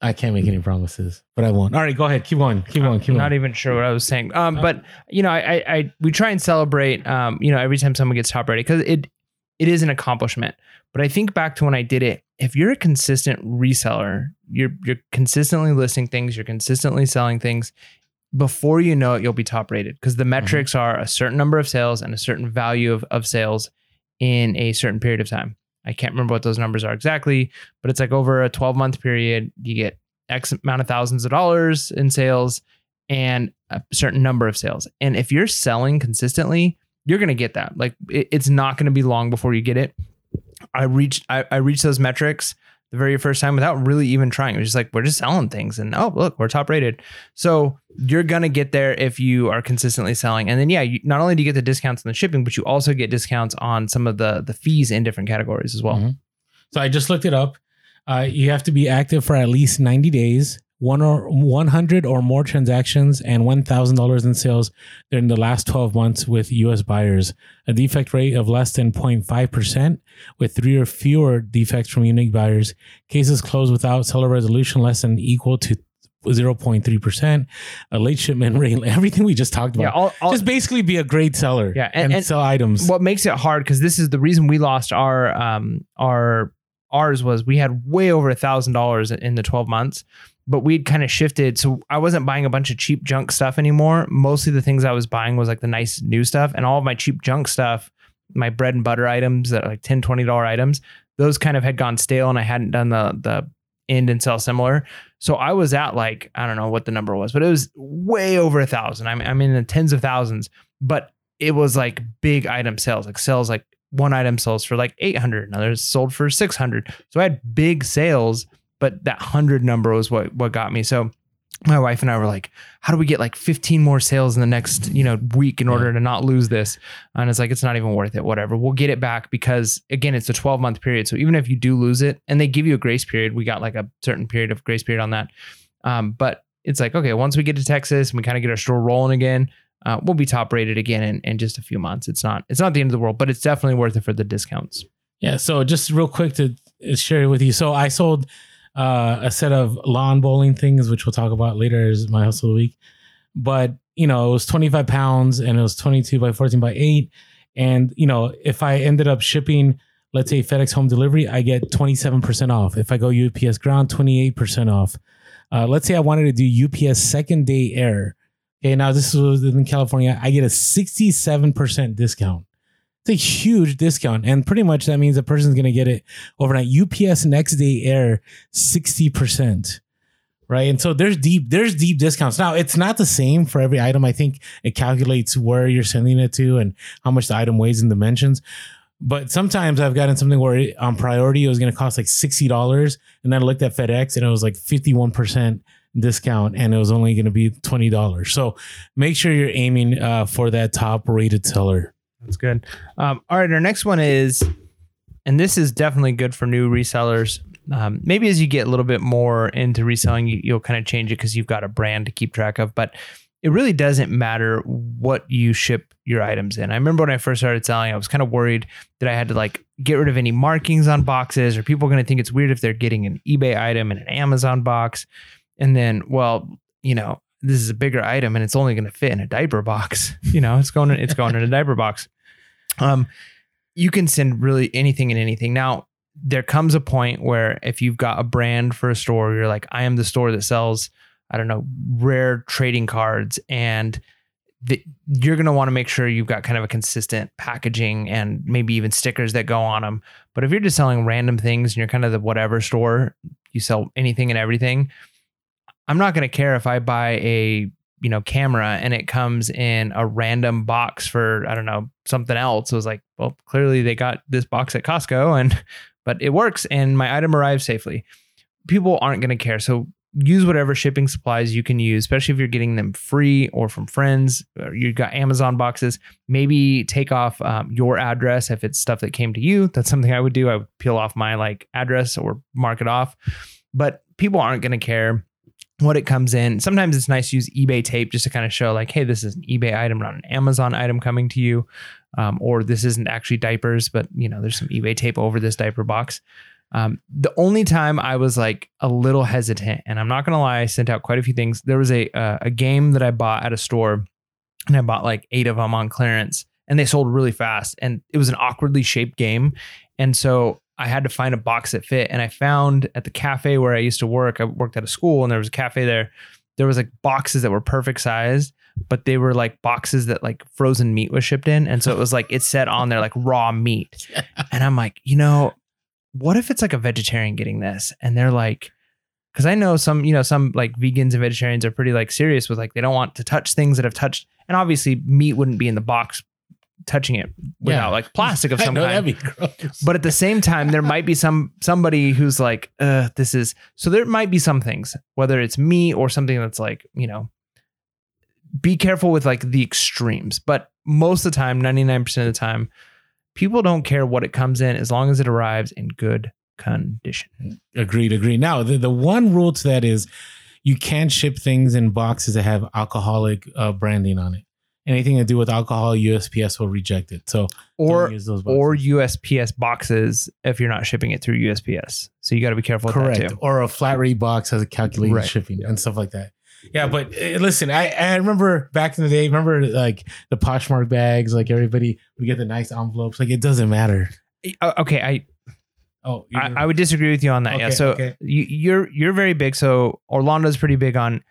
I can't make any promises, but I won't. All right, go ahead. Keep going. Keep going. Keep not going. even sure what I was saying. Um, but you know, I, I, I we try and celebrate. Um, you know, every time someone gets top rated because it, it is an accomplishment. But I think back to when I did it. If you're a consistent reseller, you're you're consistently listing things, you're consistently selling things. Before you know it, you'll be top rated because the metrics are a certain number of sales and a certain value of, of sales in a certain period of time. I can't remember what those numbers are exactly, but it's like over a 12 month period, you get X amount of thousands of dollars in sales and a certain number of sales. And if you're selling consistently, you're going to get that. Like it- it's not going to be long before you get it. I reached I, I reached those metrics the very first time without really even trying. It was just like we're just selling things, and oh look, we're top rated. So you're gonna get there if you are consistently selling, and then yeah, you, not only do you get the discounts on the shipping, but you also get discounts on some of the the fees in different categories as well. Mhm. So I just looked it up. Uh, you have to be active for at least 90 days, one or 100 or more transactions, and $1,000 in sales during the last 12 months with U.S. buyers. A defect rate of less than 0.5%, with three or fewer defects from unique buyers. Cases closed without seller resolution less than equal to 0.3%. A late shipment rate, everything we just talked about. Yeah, all, all, just basically be a great seller Yeah, and, and- and sell items. what makes it hard because this is the reason we lost our um our ours was we had way over a thousand dollars in the 12 months but we'd kind of shifted. So i wasn't buying a bunch of cheap junk stuff anymore. Mostly the things i was buying was like the nice new stuff and all of my cheap junk stuff my bread and butter items that are like 10 20 dollar items those kind of had gone stale and i hadn't done the the end and sell similar. So i was at like i don't know what the number was but it was way over a thousand. I'm, I'm in the tens of thousands but it was like big item sales, like sales like one item sells for like 800, another sold for 600. So I had big sales, but that 100 number was what what got me. So my wife and I were like, how do we get like 15 more sales in the next, you know, week in order to not lose this? And it's like it's not even worth it, whatever. We'll get it back because again, it's a 12 month period. So even if you do lose it and they give you a grace period, we got like a certain period of grace period on that. Um, but it's like, okay, once we get to Texas and we kind of get our store rolling again, uh, we'll be top rated again in, in just a few months. It's not it's not the end of the world, but it's definitely worth it for the discounts. Yeah. So just real quick to share it with you. So I sold uh, a set of lawn bowling things, which we'll talk about later as my hustle of the week. But you know, it was 25 pounds and it was 22 by 14 by 8. And you know, if I ended up shipping, let's say FedEx home delivery, I get 27% off. If I go UPS ground, 28% off. Uh, let's say I wanted to do UPS second day air. Okay, now this was in California. I get a 67% discount. It's a huge discount. And pretty much that means a person's going to get it overnight. UPS next day air, 60%. Right. And so there's deep, there's deep discounts. Now it's not the same for every item. I think it calculates where you're sending it to and how much the item weighs in dimensions. But sometimes I've gotten something where it, on priority it was going to cost like $60. And then I looked at FedEx and it was like 51% discount and it was only going to be $20. So make sure you're aiming uh, for that top rated seller. That's good. Um, all right, our next one is, and this is definitely good for new resellers. Um, maybe as you get a little bit more into reselling, you, you'll kind of change it because you've got a brand to keep track of. But it really doesn't matter what you ship your items in. I remember when I first started selling, I was kind of worried that I had to like get rid of any markings on boxes, or people are going to think it's weird if they're getting an eBay item in an Amazon box. And then, well, you know, this is a bigger item and it's only going to fit in a diaper box. You know, it's going it's going in a diaper box. Um, you can send really anything and anything. Now, there comes a point where if you've got a brand for a store, you're like, I am the store that sells, I don't know, rare trading cards, and you're going to want to make sure you've got kind of a consistent packaging and maybe even stickers that go on them. But if you're just selling random things and you're kind of the whatever store, you sell anything and everything. I'm not going to care if I buy a you know camera and it comes in a random box for I don't know something else. It was like, well, clearly they got this box at Costco and but it works and my item arrives safely. People aren't going to care. So use whatever shipping supplies you can use, especially if you're getting them free or from friends. Or you got Amazon boxes. Maybe take off um, your address if it's stuff that came to you. That's something I would do. I would peel off my like address or mark it off. But people aren't going to care what it comes in. Sometimes it's nice to use eBay tape just to kind of show like, hey, this is an eBay item, not an Amazon item coming to you. Um, or this isn't actually diapers, but you know, there's some eBay tape over this diaper box. Um, the only time I was like a little hesitant, and I'm not gonna lie, I sent out quite a few things. There was a uh, a game that I bought at a store, and I bought like eight of them on clearance, and they sold really fast. And it was an awkwardly shaped game, and so I had to find a box that fit. And I found at the cafe where I used to work, I worked at a school, and there was a cafe there. There was like boxes that were perfect size, but they were like boxes that like frozen meat was shipped in, and so it was like it said on there like raw meat. And I'm like, you know, what if it's like a vegetarian getting this and they're like because i know some you know some like vegans and vegetarians are pretty like serious with like they don't want to touch things that have touched and obviously meat wouldn't be in the box touching it without Yeah. like plastic of I some know, kind. that'd be gross. But at the same time, there might be some somebody who's like, uh, this is so there might be some things, whether it's me or something that's like, you know, be careful with like the extremes. But most of the time, 99% of the time, people don't care what it comes in as long as it arrives in good condition. Agreed, agreed. Now, the, the one rule to that is you can't ship things in boxes that have alcoholic uh, branding on it. Anything to do with alcohol, USPS will reject it. So Or use those boxes. or USPS boxes if you're not shipping it through USPS. So you got to be careful with correct, that too. or a flat rate box has a calculated Right. shipping and stuff like that. Yeah, but uh, listen, I, I remember back in the day. Remember like the Poshmark bags? Like everybody would get the nice envelopes. Like it doesn't matter. Uh, Okay, I Oh, I, I would disagree with you on that. yeah. So okay. you, you're you're very big. So Orlando's pretty big on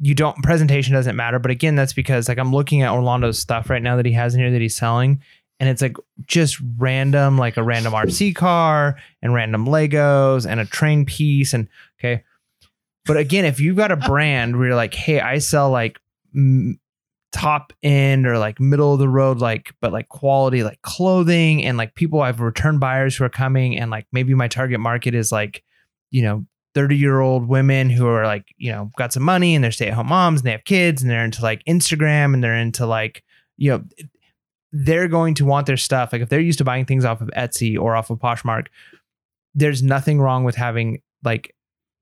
you don't presentation doesn't matter. But again, that's because like I'm looking at Orlando's stuff right now that he has in here that he's selling, and it's like just random, like a random RC car and random Legos and a train piece and okay. But again, if you've got a brand where you're like, hey, I sell like m- top end or like middle of the road, like but like quality, like clothing and like people I've return buyers who are coming and like maybe my target market is like, you know, 30 year old women who are like, you know, got some money and they're stay at home moms and they have kids and they're into like Instagram and they're into like, you know, they're going to want their stuff. Like if they're used to buying things off of Etsy or off of Poshmark, there's nothing wrong with having like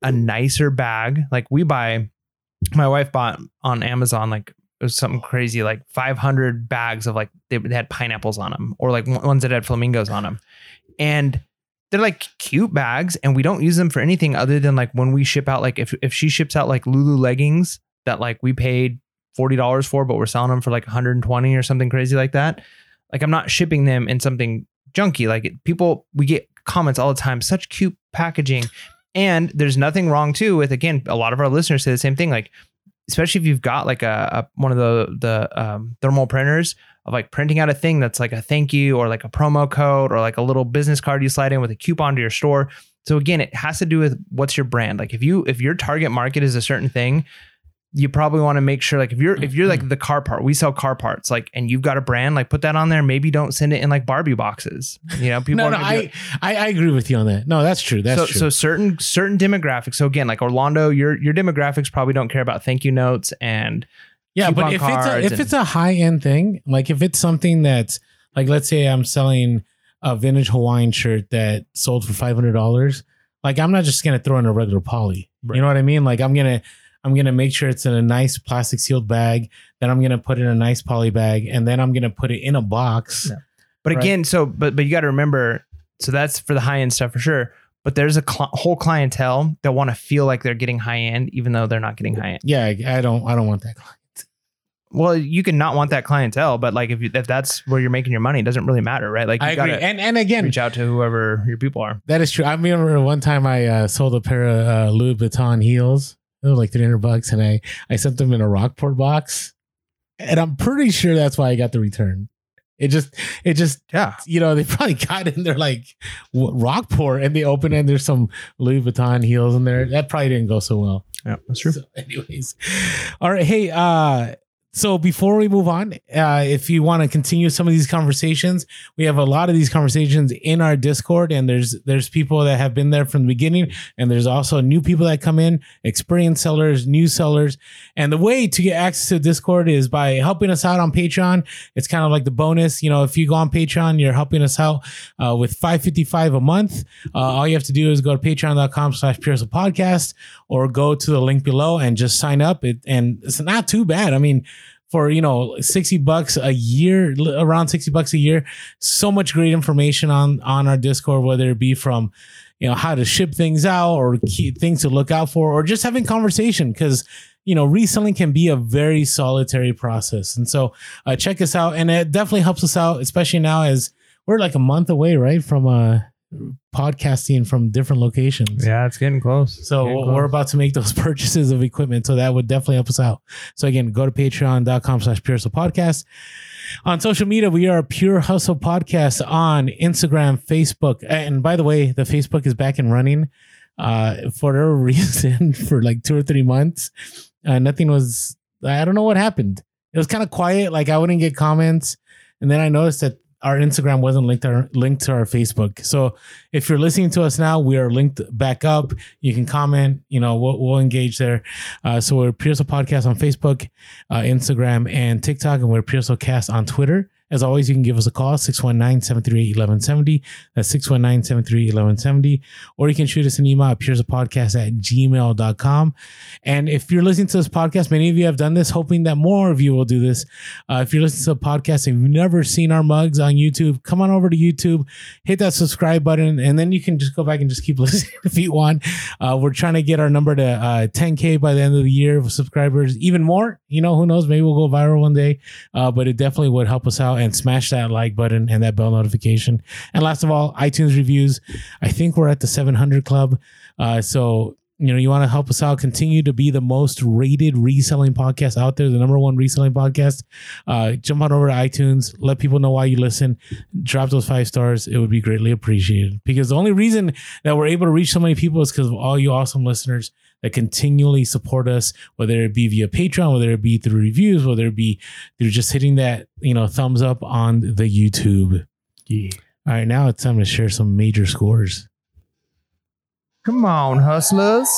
a nicer bag. Like we buy, my wife bought on Amazon like it was something crazy, like 500 bags of like they, had pineapples on them, or like one- ones that had flamingos on them, and they're like cute bags, and we don't use them for anything other than like when we ship out. Like if if she ships out like Lulu leggings that like we paid forty dollars for, but we're selling them for like 120 or something crazy like that. Like I'm not shipping them in something junky. Like it, people, we get comments all the time. Such cute packaging. And there's nothing wrong too with again, a lot of our listeners say the same thing. Like, especially if you've got like a, a one of the the um, thermal printers of like printing out a thing that's like a thank you or like a promo code or like a little business card you slide in with a coupon to your store. So again, it has to do with what's your brand. Like if you if your target market is a certain thing, you probably want to make sure like if you're if you're like mm-hmm. the car part, we sell car parts, like and you've got a brand, like put that on there. Maybe don't send it in like Barbie boxes. You know, people no, no, I, I I agree with you on that. No, that's true. That's so, true. so certain certain demographics. So again, like Orlando, your your demographics probably don't care about thank you notes and yeah, but if it's a, if and- it's a high end thing, like if it's something that's like, let's say I'm selling a vintage Hawaiian shirt that sold for five hundred dollars, like I'm not just gonna throw in a regular poly. Right. You know what I mean? Like I'm gonna I'm gonna make sure it's in a nice plastic sealed bag. Then I'm gonna put it in a nice poly bag, and then I'm gonna put it in a box. Yeah. But Right. again, so but but you got to remember, so that's for the high end stuff for sure. But there's a cl- whole clientele that want to feel like they're getting high end, even though they're not getting high end. Yeah, I, I don't I don't want that. Well, you can not want that clientele, but like if you, if that's where you're making your money, it doesn't really matter, right? Like you I agree. And and again, reach out to whoever your people are. That is true. I remember one time I uh, sold a pair of uh, Louis Vuitton heels. They were like 300 bucks and I, I sent them in a Rockport box. And I'm pretty sure that's why I got the return. It just, it just, Yeah, you know, they probably got in there like Rockport and they open and there's some Louis Vuitton heels in there. That probably didn't go so well. yeah, that's true. So anyways, all right. Hey, uh, so before we move on, uh, if you want to continue some of these conversations, we have a lot of these conversations in our Discord, and there's there's people that have been there from the beginning, and there's also new people that come in, experienced sellers, new sellers, and the way to get access to Discord is by helping us out on Patreon. It's kind of like the bonus, you know. If you go on Patreon, you're helping us out uh, with five fifty five a month. Uh, all you have to do is go to Patreon.com/slash Podcast or go to the link below and just sign up. It and it's not too bad. I mean, for you know, 60 bucks a year, around 60 bucks a year, so much great information on on our Discord, whether it be from you know how to ship things out or things to look out for or just having conversation because you know reselling can be a very solitary process and so uh, check us out and it definitely helps us out especially now as we're like a month away right from podcasting from different locations Yeah, it's getting close. so Getting we're about to make those purchases of equipment. So that would definitely help us out. So again, go to patreon.com slash pure hustle podcast. On social media, we are Pure Hustle Podcast on Instagram, Facebook. And by the way, the Facebook is back and running. Uh, for a reason, for like two or three months, uh, nothing was, I don't know what happened. It was kind of quiet. Like I wouldn't get comments. and then I noticed that our Instagram wasn't linked our, linked to our Facebook. So if you're listening to us now, we are linked back up. You can comment. You know, we'll, we'll engage there. Uh, so we're Pure Hustle Podcast on Facebook, uh, Instagram, and TikTok, and we're Pure Hustle Cast on Twitter. As always, you can give us a call, 619-738-1170. That's 619-738-1170. Or you can shoot us an email at purehustlepodcast at gmail.com. And if you're listening to this podcast, many of you have done this, hoping that more of you will do this. Uh, if you're listening to the podcast and you've never seen our mugs on YouTube, come on over to YouTube, hit that subscribe button, and then you can just go back and just keep listening if you want. Uh, we're trying to get our number to uh, 10K by the end of the year of subscribers, even more. You know, who knows? Maybe we'll go viral one day, uh, but it definitely would help us out and smash that like button and that bell notification. And last of all, iTunes reviews. I think we're at the 700 club. Uh, so you know, you want to help us out, continue to be the most rated reselling podcast out there, the number one reselling podcast. Uh, jump on over to iTunes, let people know why you listen, drop those five stars. It would be greatly appreciated. Because the only reason that we're able to reach so many people is because of all you awesome listeners that continually support us, whether it be via Patreon, whether it be through reviews, whether it be through just hitting that, you know, thumbs up on the YouTube. Yeah. All right, now it's time to share some major scores. Come on, hustlers.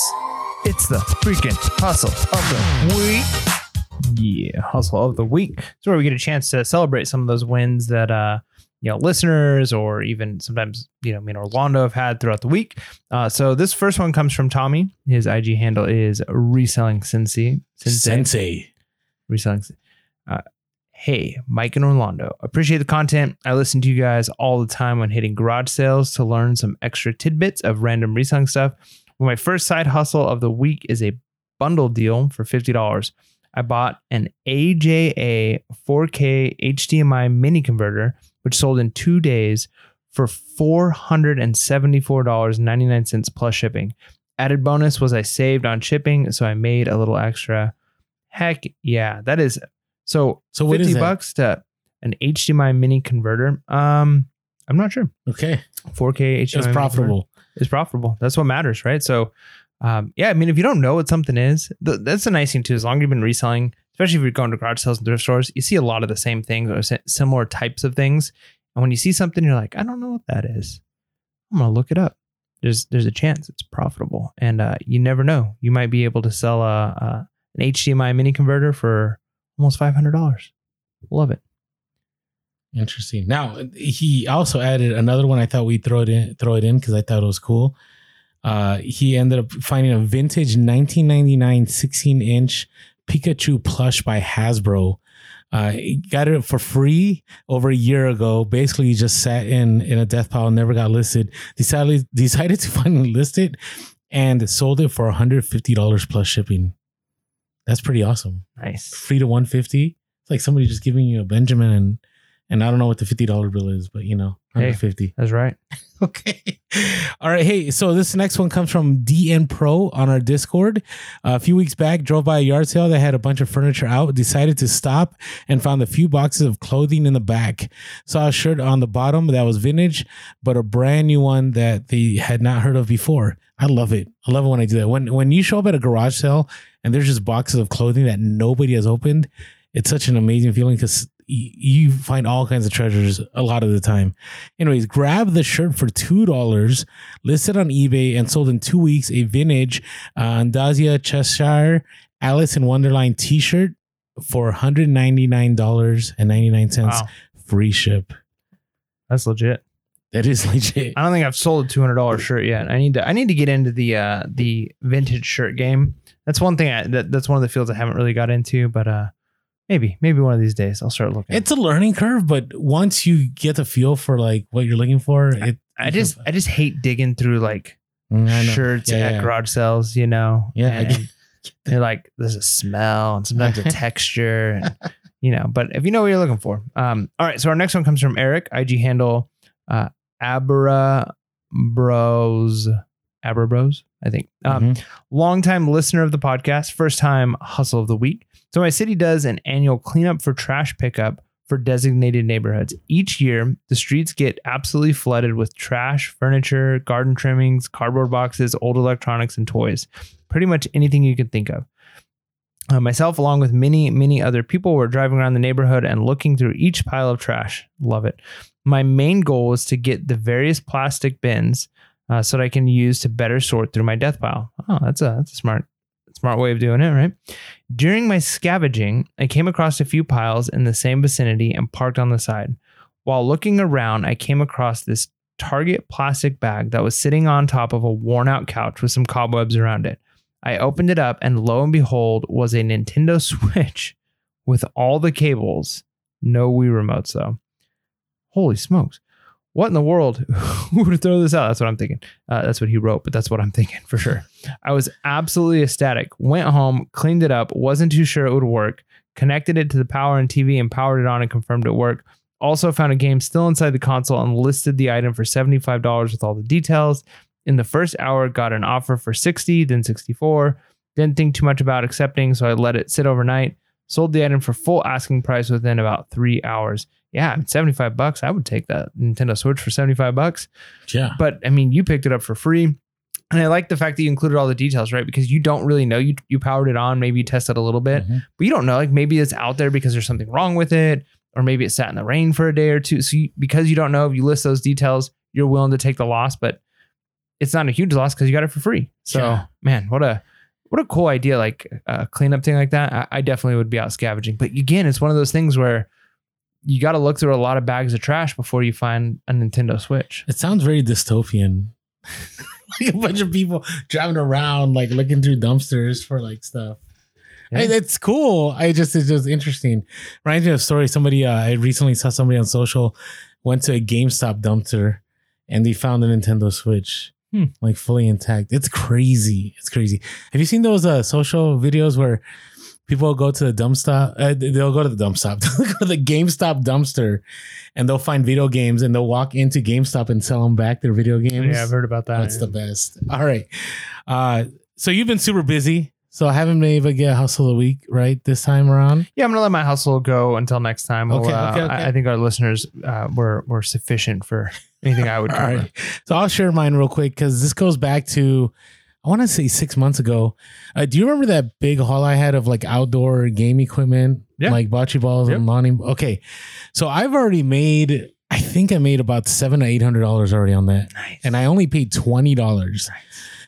It's the freaking hustle of the week. Yeah, hustle of the week. It's where we get a chance to celebrate some of those wins that uh you know listeners or even sometimes you know me and Orlando have had throughout the week. Uh, so this first one comes from Tommy. His IG handle is reselling sensei. Sensei. reselling. Uh, hey, Mike and Orlando, appreciate the content. I listen to you guys all the time when hitting garage sales to learn some extra tidbits of random reselling stuff. Well, my first side hustle of the week is a bundle deal for fifty dollars. I bought an AJA 4K HDMI mini converter, which sold in two days for $474.99 plus shipping. Added bonus was I saved on shipping, so I made a little extra. Heck yeah, that is so. So what is 50 that? bucks to an HDMI mini converter. Um, I'm not sure. Okay. 4K HDMI It's profitable. It's profitable. That's what matters, right? So, um, yeah, I mean, if you don't know what something is, th- that's the nice thing too. As long as you've been reselling, especially if you're going to garage sales and thrift stores, you see a lot of the same things or si- similar types of things. And when you see something, you're like, I don't know what that is. I'm gonna look it up. There's there's a chance it's profitable, and uh, you never know. You might be able to sell a, a an HDMI mini converter for almost five hundred dollars. Love it. Interesting. Now he also added another one. I thought we'd throw it in, throw it in because I thought it was cool. Uh, he ended up finding a vintage 1999 16 inch Pikachu plush by Hasbro. Uh, got it for free over a year ago. Basically, he just sat in in a death pile, never got listed. Decided decided to finally list it, and sold it for 150 dollars plus shipping. That's pretty awesome. Nice. Free to 150. It's like somebody just giving you a Benjamin and and I don't know what the fifty dollar bill is, but you know, Hey. 150. That's right. Okay. All right. Hey, so this next one comes from DN Pro on our Discord. Uh, a few weeks back, drove by a yard sale that had a bunch of furniture out, decided to stop and found a few boxes of clothing in the back. Saw a shirt on the bottom that was vintage, but a brand new one that they had not heard of before. I love it. I love it when I do that. When when you show up at a garage sale and there's just boxes of clothing that nobody has opened, it's such an amazing feeling because you find all kinds of treasures a lot of the time. Anyways, grab the shirt for two dollars, listed on eBay and sold in two weeks. A vintage uh, Andazia Cheshire Alice in Wonderland T-shirt for hundred ninety nine dollars and ninety nine cents, Wow. free ship. That's legit. That is legit. I don't think I've sold a two hundred dollars shirt yet. I need to. I need to get into the uh the vintage shirt game. That's one thing. I, that that's one of the fields I haven't really got into. But uh, maybe maybe one of these days I'll start looking. It's a learning curve, but once you get the feel for like what you're looking for, it I just I just hate digging through like Mm, I shirts Yeah, at yeah. garage sales. You know. Yeah, I you're like there's a smell and sometimes a texture. And, you know, but if you know what you're looking for. Um. All right. So our next one comes from Eric. IG handle. Uh, Abra Bros. Abra Bros. I think. Um. Mhm. longtime listener of the podcast, first time hustle of the week. So my city does an annual cleanup for trash pickup for designated neighborhoods. Each year, the streets get absolutely flooded with trash, furniture, garden trimmings, cardboard boxes, old electronics, and toys. Pretty much anything you can think of. Uh, myself, along with many, many other people, were driving around the neighborhood and looking through each pile of trash. Love it. My main goal was to get the various plastic bins uh, so that I can use to better sort through my death pile. Oh, that's a that's a smart smart way of doing it, right? During my scavenging, I came across a few piles in the same vicinity and parked on the side. While looking around, I came across this Target plastic bag that was sitting on top of a worn out couch with some cobwebs around it. I opened it up, and lo and behold, was a Nintendo Switch with all the cables. No Wii remotes, though. Holy smokes. What in the world? Who would throw this out? That's what I'm thinking. Uh, that's what he wrote, but that's what I'm thinking for sure. I was absolutely ecstatic. Went home, cleaned it up, wasn't too sure it would work, connected it to the power and TV and powered it on and confirmed it worked. Also found a game still inside the console and listed the item for $75 with all the details. In the first hour, got an offer for 60, then 64. Didn't think too much about accepting, so I let it sit overnight. Sold the item for full asking price within about three hours. Yeah, 75 bucks. I would take that Nintendo Switch for 75 bucks. Yeah. But I mean, you picked it up for free. And I like the fact that you included all the details, right? Because you don't really know. You you powered it on, maybe you tested a little bit, Mhm. but you don't know. Like maybe it's out there because there's something wrong with it, or maybe it sat in the rain for a day or two. So you, because you don't know, if you list those details, you're willing to take the loss, but it's not a huge loss because you got it for free. So Yeah. man, what a what a cool idea! Like a cleanup thing like that. I, I definitely would be out scavenging. But again, it's one of those things where you got to look through a lot of bags of trash before you find a Nintendo Switch. It sounds very dystopian. like a bunch of people driving around, like looking through dumpsters for like stuff. Yeah. Hey, it's cool. I just it's just interesting. Reminds me of a story. Somebody uh, I recently saw somebody on social went to a GameStop dumpster and they found a Nintendo Switch. Hmm. Like fully intact. It's crazy. It's crazy. Have you seen those uh, social videos where people will go to the dump stop? Uh, they'll go to the dump stop, they'll go to the GameStop dumpster, and they'll find video games and they'll walk into GameStop and sell them back their video games. Yeah, I've heard about that. That's the best. All right. Uh, so you've been super busy. So I haven't been able to get a hustle of the week right this time around. Yeah, I'm gonna let my hustle go until next time. We'll, Okay, uh, okay, okay. I, I think our listeners uh, were were sufficient for anything I would All right. So I'll share mine real quick because this goes back to, I want to say six months ago. Uh, do you remember that big haul I had of like outdoor game equipment? Yeah. Like bocce balls Yep. and lawn. Okay. So I've already made, I think I made about seven to eight hundred dollars already on that. Nice. and I only paid twenty dollars.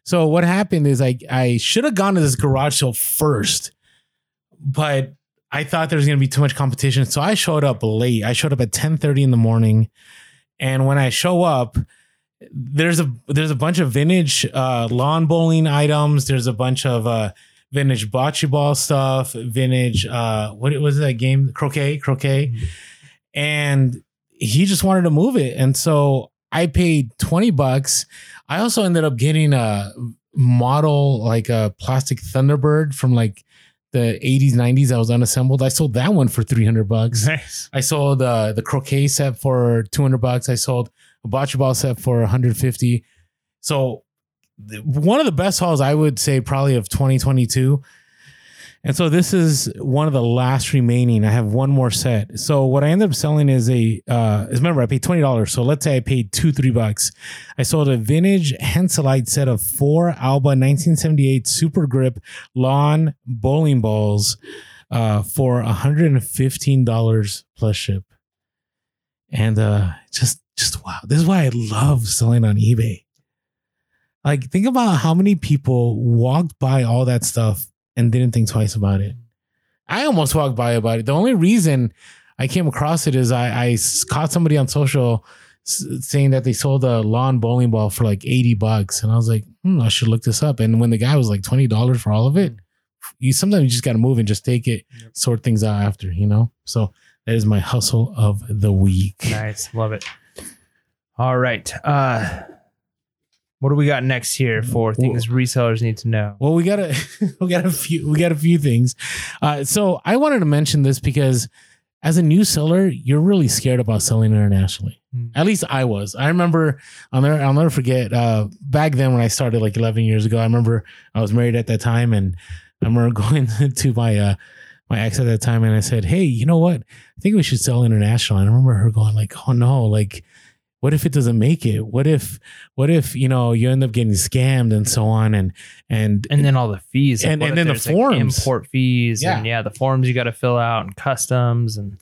So what happened is I I should have gone to this garage sale first, but I thought there was gonna be too much competition. So I showed up late. I showed up at ten thirty in the morning, and when I show up, there's a there's a bunch of vintage uh, lawn bowling items. There's a bunch of uh, vintage bocce ball stuff. Vintage uh, what was that game? Croquet, croquet, Mhm. and he just wanted to move it, and so I paid twenty bucks. I also ended up getting a model like a plastic Thunderbird from like the 80s 90s i was unassembled. I sold that one for 300 bucks. Nice. I sold uh, the croquet set for 200 bucks. I sold a bocce ball set for 150. So one of the best hauls I would say probably of 2022. And so this is one of the last remaining. I have one more set. So what I ended up selling is a uh is remember I paid twenty dollars. So let's say I paid two, three bucks. I sold a vintage Henselite set of four Alba 1978 Super Grip lawn bowling balls uh for $115 plus ship. And uh just just wow. This is why I love selling on eBay. Like think about how many people walked by all that stuff and didn't think twice about it. I almost walked by about it. The only reason I came across it is I caught somebody on social saying that they sold a lawn bowling ball for like 80 bucks. And I was like, hmm, I should look this up. And when the guy was like $20 for all of it, you sometimes you just got to move and just take it, sort things out after, you know? So that is my hustle of the week. Nice. Love it. All right. Uh what do we got next here for things resellers need to know? Well, we got a we got a few we got a few things. Uh, so I wanted to mention this because as a new seller, you're really scared about selling internationally. Hmm. At least I was. I remember I'll never I'll never forget uh, back then when I started like 11 years ago. I remember I was married at that time, and I remember going to my uh, my ex at that time, and I said, "Hey, you know what? I think we should sell international." And I remember her going like, "Oh no, like." What if it doesn't make it? What if what if you know you end up getting scammed and so on and and and then all the fees And- and then the there's, like, forms. import fees Yeah. and yeah the forms you got to fill out and customs and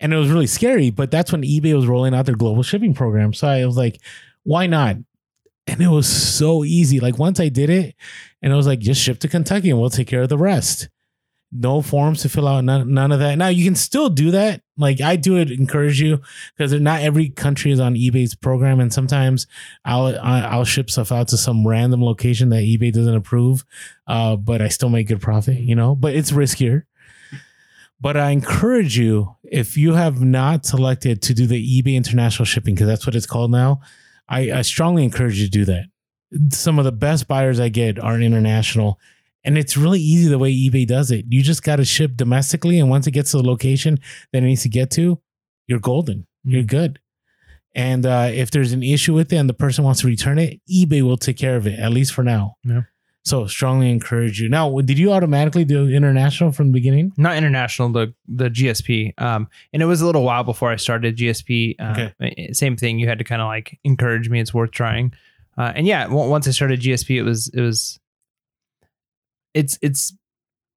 and it was really scary. But that's when eBay was rolling out their global shipping program. So I was like, why not? And it was so easy. Like once I did it, and I was like, just ship to Kentucky and we'll take care of the rest. No forms to fill out, none, none of that. Now you can still do that. Like I do it, encourage you because not every country is on eBay's program, and sometimes I'll I'll ship stuff out to some random location that eBay doesn't approve, uh, but I still make good profit, you know. But it's riskier. But I encourage you, if you have not selected to do the eBay international shipping, because that's what it's called now, I, I strongly encourage you to do that. Some of the best buyers I get are international. And it's really easy the way eBay does it. You just got to ship domestically. And once it gets to the location that it needs to get to, you're golden. You're good. And uh, if there's an issue with it and the person wants to return it, eBay will take care of it, at least for now. Yeah. So strongly encourage you. Now, did you automatically do international from the beginning? not international the the GSP um and it was a little while before I started GSP uh, eh, same thing you had to kind of like encourage me it's worth trying uh, and yeah on- once I started GSP it was it was it's it's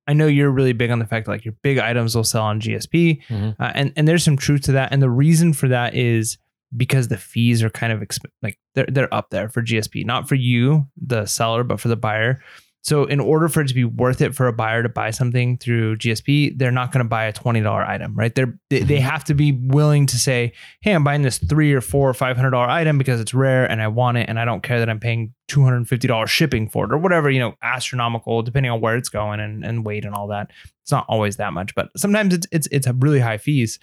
I know you're really big on the fact that like your big items will sell on GSP Mhm. uh, and and there's some truth to that and the reason for that is because the fees are kind of exp- like they're they're up there for GSP not for you the seller but for the buyer so in order for it to be worth it for a buyer to buy something through GSP, they're not going to buy a $20 item, right? They're, they, they Mhm. have to be willing to say, Hey, I'm buying this three or four or $500 item because it's rare and I want it. And I don't care that I'm paying $250 shipping for it or whatever, you know, astronomical, depending on where it's going and, and weight and all that. It's not always that much, but sometimes it's, it's, it's a really high fees.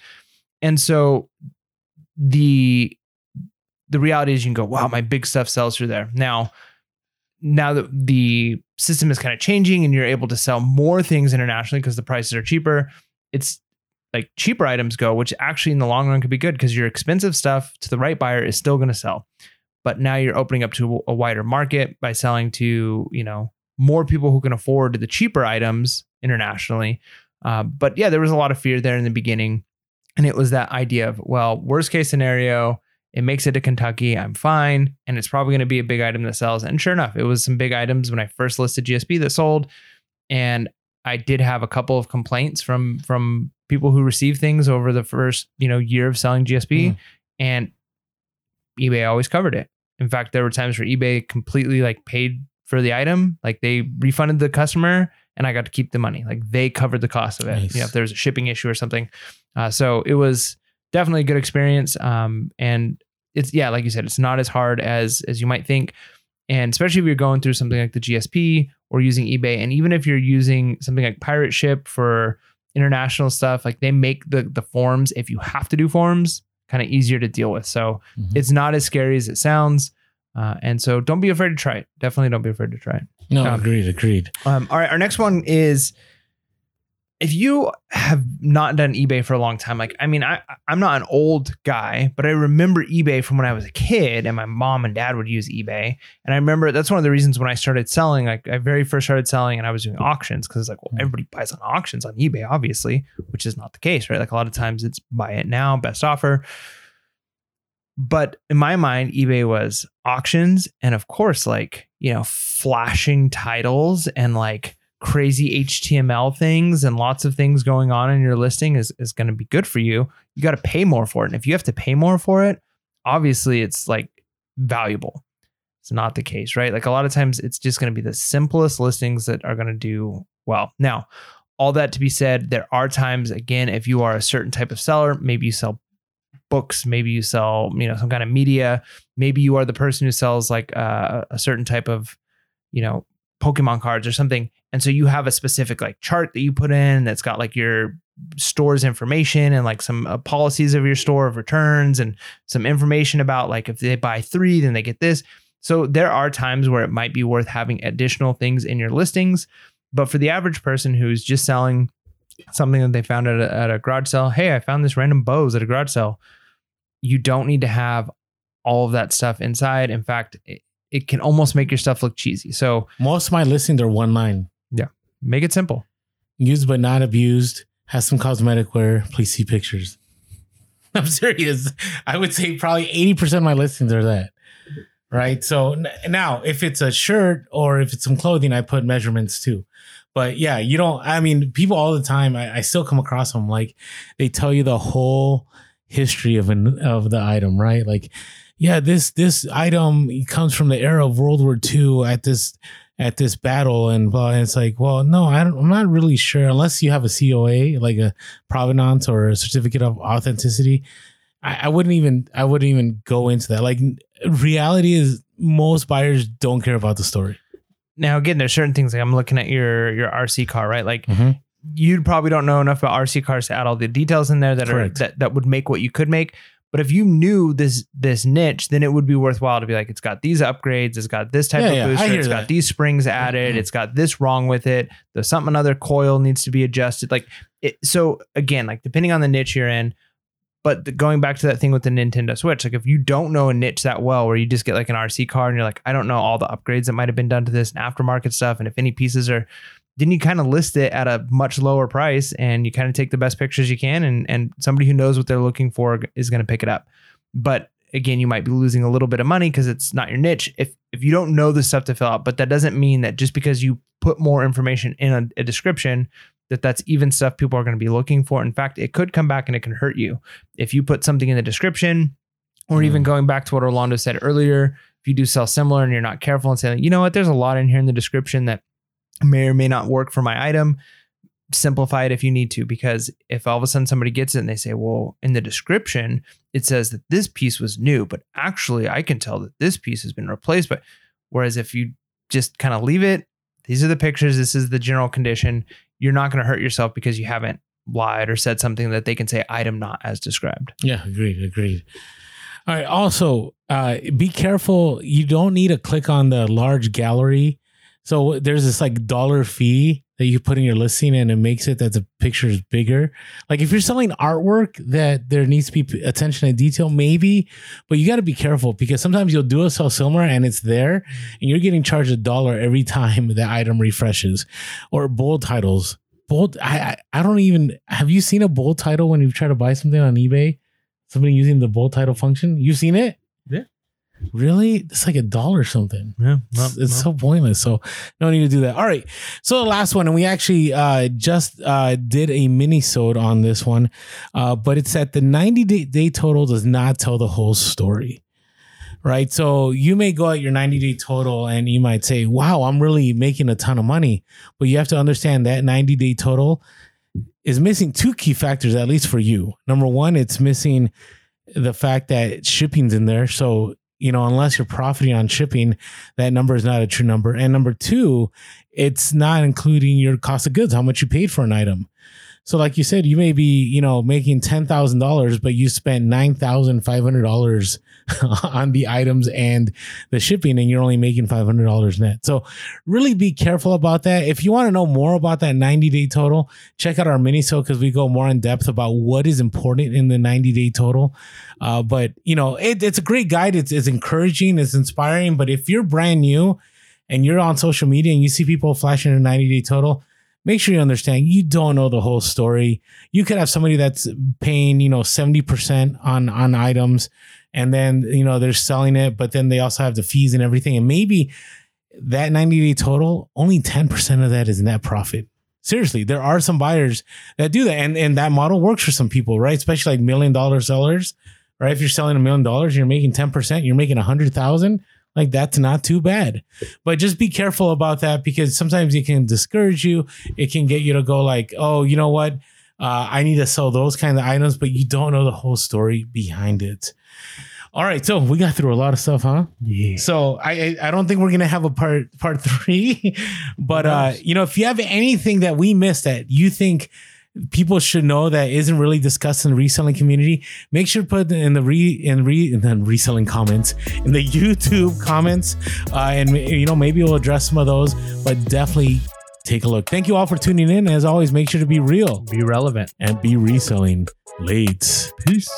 And so the, the reality is you can go, wow, my big stuff sells through there. Now, now that the system is kind of changing and you're able to sell more things internationally because the prices are cheaper, it's like cheaper items go, which actually in the long run could be good because your expensive stuff to the right buyer is still going to sell. But now you're opening up to a wider market by selling to, you know, more people who can afford the cheaper items internationally. Uh, but yeah, there was a lot of fear there in the beginning. And it was that idea of, well, worst case scenario, it makes it to Kentucky. I'm fine. And it's probably going to be a big item that sells. And sure enough, it was some big items when I first listed GSP that sold. And I did have a couple of complaints from from people who received things over the first, you know, year of selling GSP. Mm. And eBay always covered it. In fact, there were times where eBay completely like paid for the item. Like they refunded the customer and I got to keep the money. Like they covered the cost of it. Nice. You know, if there's a shipping issue or something. Uh, so it was definitely a good experience. Um, and it's yeah, like you said, it's not as hard as as you might think. And especially if you're going through something like the GSP or using eBay, and even if you're using something like Pirate Ship for international stuff, like they make the the forms if you have to do forms kind of easier to deal with. So Mhm. it's not as scary as it sounds. Uh, and so don't be afraid to try it. Definitely don't be afraid to try it. No, Um, agreed, agreed. Um, all right, our next one is if you have not done eBay for a long time, like I mean, I I'm not an old guy, but I remember eBay from when I was a kid, and my mom and dad would use eBay, and I remember that's one of the reasons when I started selling, like I very first started selling, and I was doing auctions because it's like, well, mm. everybody buys on auctions on eBay, obviously, which is not the case, right? Like a lot of times it's buy it now, best offer. But in my mind, eBay was auctions, and of course, like you know, flashing titles and like crazy HTML things and lots of things going on in your listing is, is going to be good for you. You got to pay more for it. And if you have to pay more for it, obviously it's like valuable. It's not the case, right? Like a lot of times it's just going to be the simplest listings that are going to do well. Now, all that to be said, there are times, again, if you are a certain type of seller, maybe you sell books, maybe you sell, you know, some kind of media, maybe you are the person who sells like uh, a certain type of, you know, Pokemon cards or something. And so you have a specific like chart that you put in that's got like your store's information and like some uh, policies of your store of returns and some information about like if they buy three, then they get this. So there are times where it might be worth having additional things in your listings. But for the average person who's just selling something that they found at a, at a garage sale, hey, I found this random Bose at a garage sale. You don't need to have all of that stuff inside. In fact, it, can almost make your stuff look cheesy. So Most of my listings are one line. Yeah. Make it simple. Used but not abused. Has some cosmetic wear. Please see pictures. I'm serious. I would say probably 80% of my listings are that. Right. So n- now if it's a shirt or if it's some clothing, I put measurements too. But yeah, you don't, I mean, people all the time, I, I still come across them like they tell you the whole history of an of the item, right? Like, yeah, this this item comes from the era of World War II at this at this battle and blah. And it's like, well, no, I don't, I'm not really sure unless you have a COA, like a provenance or a certificate of authenticity. I, I wouldn't even I wouldn't even go into that. Like reality is most buyers don't care about the story. Now again, there's certain things like I'm looking at your your RC car, right? Like Mhm. you probably don't know enough about RC cars to add all the details in there that Correct. are that, that would make what you could make. But if you knew this this niche, then it would be worthwhile to be like, it's got these upgrades, it's got this type Yeah, of yeah, booster, it's that. got these springs added, Mhm. it's got this wrong with it. There's something another coil needs to be adjusted. Like it, so again, like depending on the niche you're in. But the, going back to that thing with the Nintendo Switch, like if you don't know a niche that well, where you just get like an RC car and you're like, I don't know all the upgrades that might have been done to this and aftermarket stuff, and if any pieces are, then you kind of list it at a much lower price and you kind of take the best pictures you can, and and somebody who knows what they're looking for is going to pick it up. But again, you might be losing a little bit of money because it's not your niche if if you don't know the stuff to fill out. But that doesn't mean that just because you put more information in a, a description that that's even stuff people are going to be looking for. In fact, it could come back and it can hurt you if you put something in the description, or even Mm. going back to what Orlando said earlier. If you do sell similar and you're not careful and saying, you know what, there's a lot in here in the description that may or may not work for my item. Simplify it if you need to, because if all of a sudden somebody gets it and they say, well, in the description, it says that this piece was new, but actually I can tell that this piece has been replaced. But whereas if you just kind of leave it, these are the pictures, this is the general condition, you're not going to hurt yourself because you haven't lied or said something that they can say item not as described. Yeah, agreed, agreed. All right. Also, uh, be careful. You don't need to click on the large gallery. So there's this like dollar fee that you put in your listing, and it makes it that the picture is bigger. Like if you're selling artwork that there needs to be attention to detail, maybe, but you got to be careful because sometimes you'll do a sell similar and it's there, and you're getting charged a dollar every time the item refreshes, or bold titles. Bold. I I, I don't even. Have you seen a bold title when you try to buy something on eBay? Somebody using the bold title function. You've seen it? Yeah. Really? It's like a dollar something. Yeah. It's, it's so pointless. So no need to do that. All right. So the last one, and we actually uh, just uh, did a mini sode on this one, uh, but it's that the 90 day, day total does not tell the whole story. Right. So you may go at your 90 day total and you might say, wow, I'm really making a ton of money. But you have to understand that 90 day total is missing two key factors, at least for you. Number one, it's missing the fact that shipping's in there. So, you know, unless you're profiting on shipping, that number is not a true number. And number two, it's not including your cost of goods, how much you paid for an item. So, like you said, you may be, you know, making ten thousand dollars, but you spent nine thousand five hundred dollars on the items and the shipping, and you're only making five hundred dollars net. So, really be careful about that. If you want to know more about that ninety day total, check out our mini so because we go more in depth about what is important in the ninety day total. Uh, but you know, it, it's a great guide. It's it's encouraging. It's inspiring. But if you're brand new and you're on social media and you see people flashing a 90 day total, make sure you understand you don't know the whole story. You could have somebody that's paying, you know, 70% on on items and then, you know, they're selling it, but then they also have the fees and everything. And maybe that 90 day total, only 10% of that is net profit. Seriously, there are some buyers that do that. And and that model works for some people, right? Especially like million dollar sellers, right? If you're selling a million dollars, you're making 10%, you're making a hundred thousand like that's not too bad. But just be careful about that because sometimes it can discourage you. It can get you to go like oh you know what? Uh, i need to sell those kind of items but you don't know the whole story behind it. All right so we got through a lot of stuff huh? Yeah. so I I- don't think we're gonna have a part part three, but uh, you know if you have anything that we missed that you think people should know that isn't really discussed in the reselling community, make sure to put in the re in re in the reselling comments in the YouTube comments, uh, and you know maybe we'll address some of those, but definitely take a look. Thank you all for tuning in. As always, make sure to be real Be relevant. and be reselling late. Peace.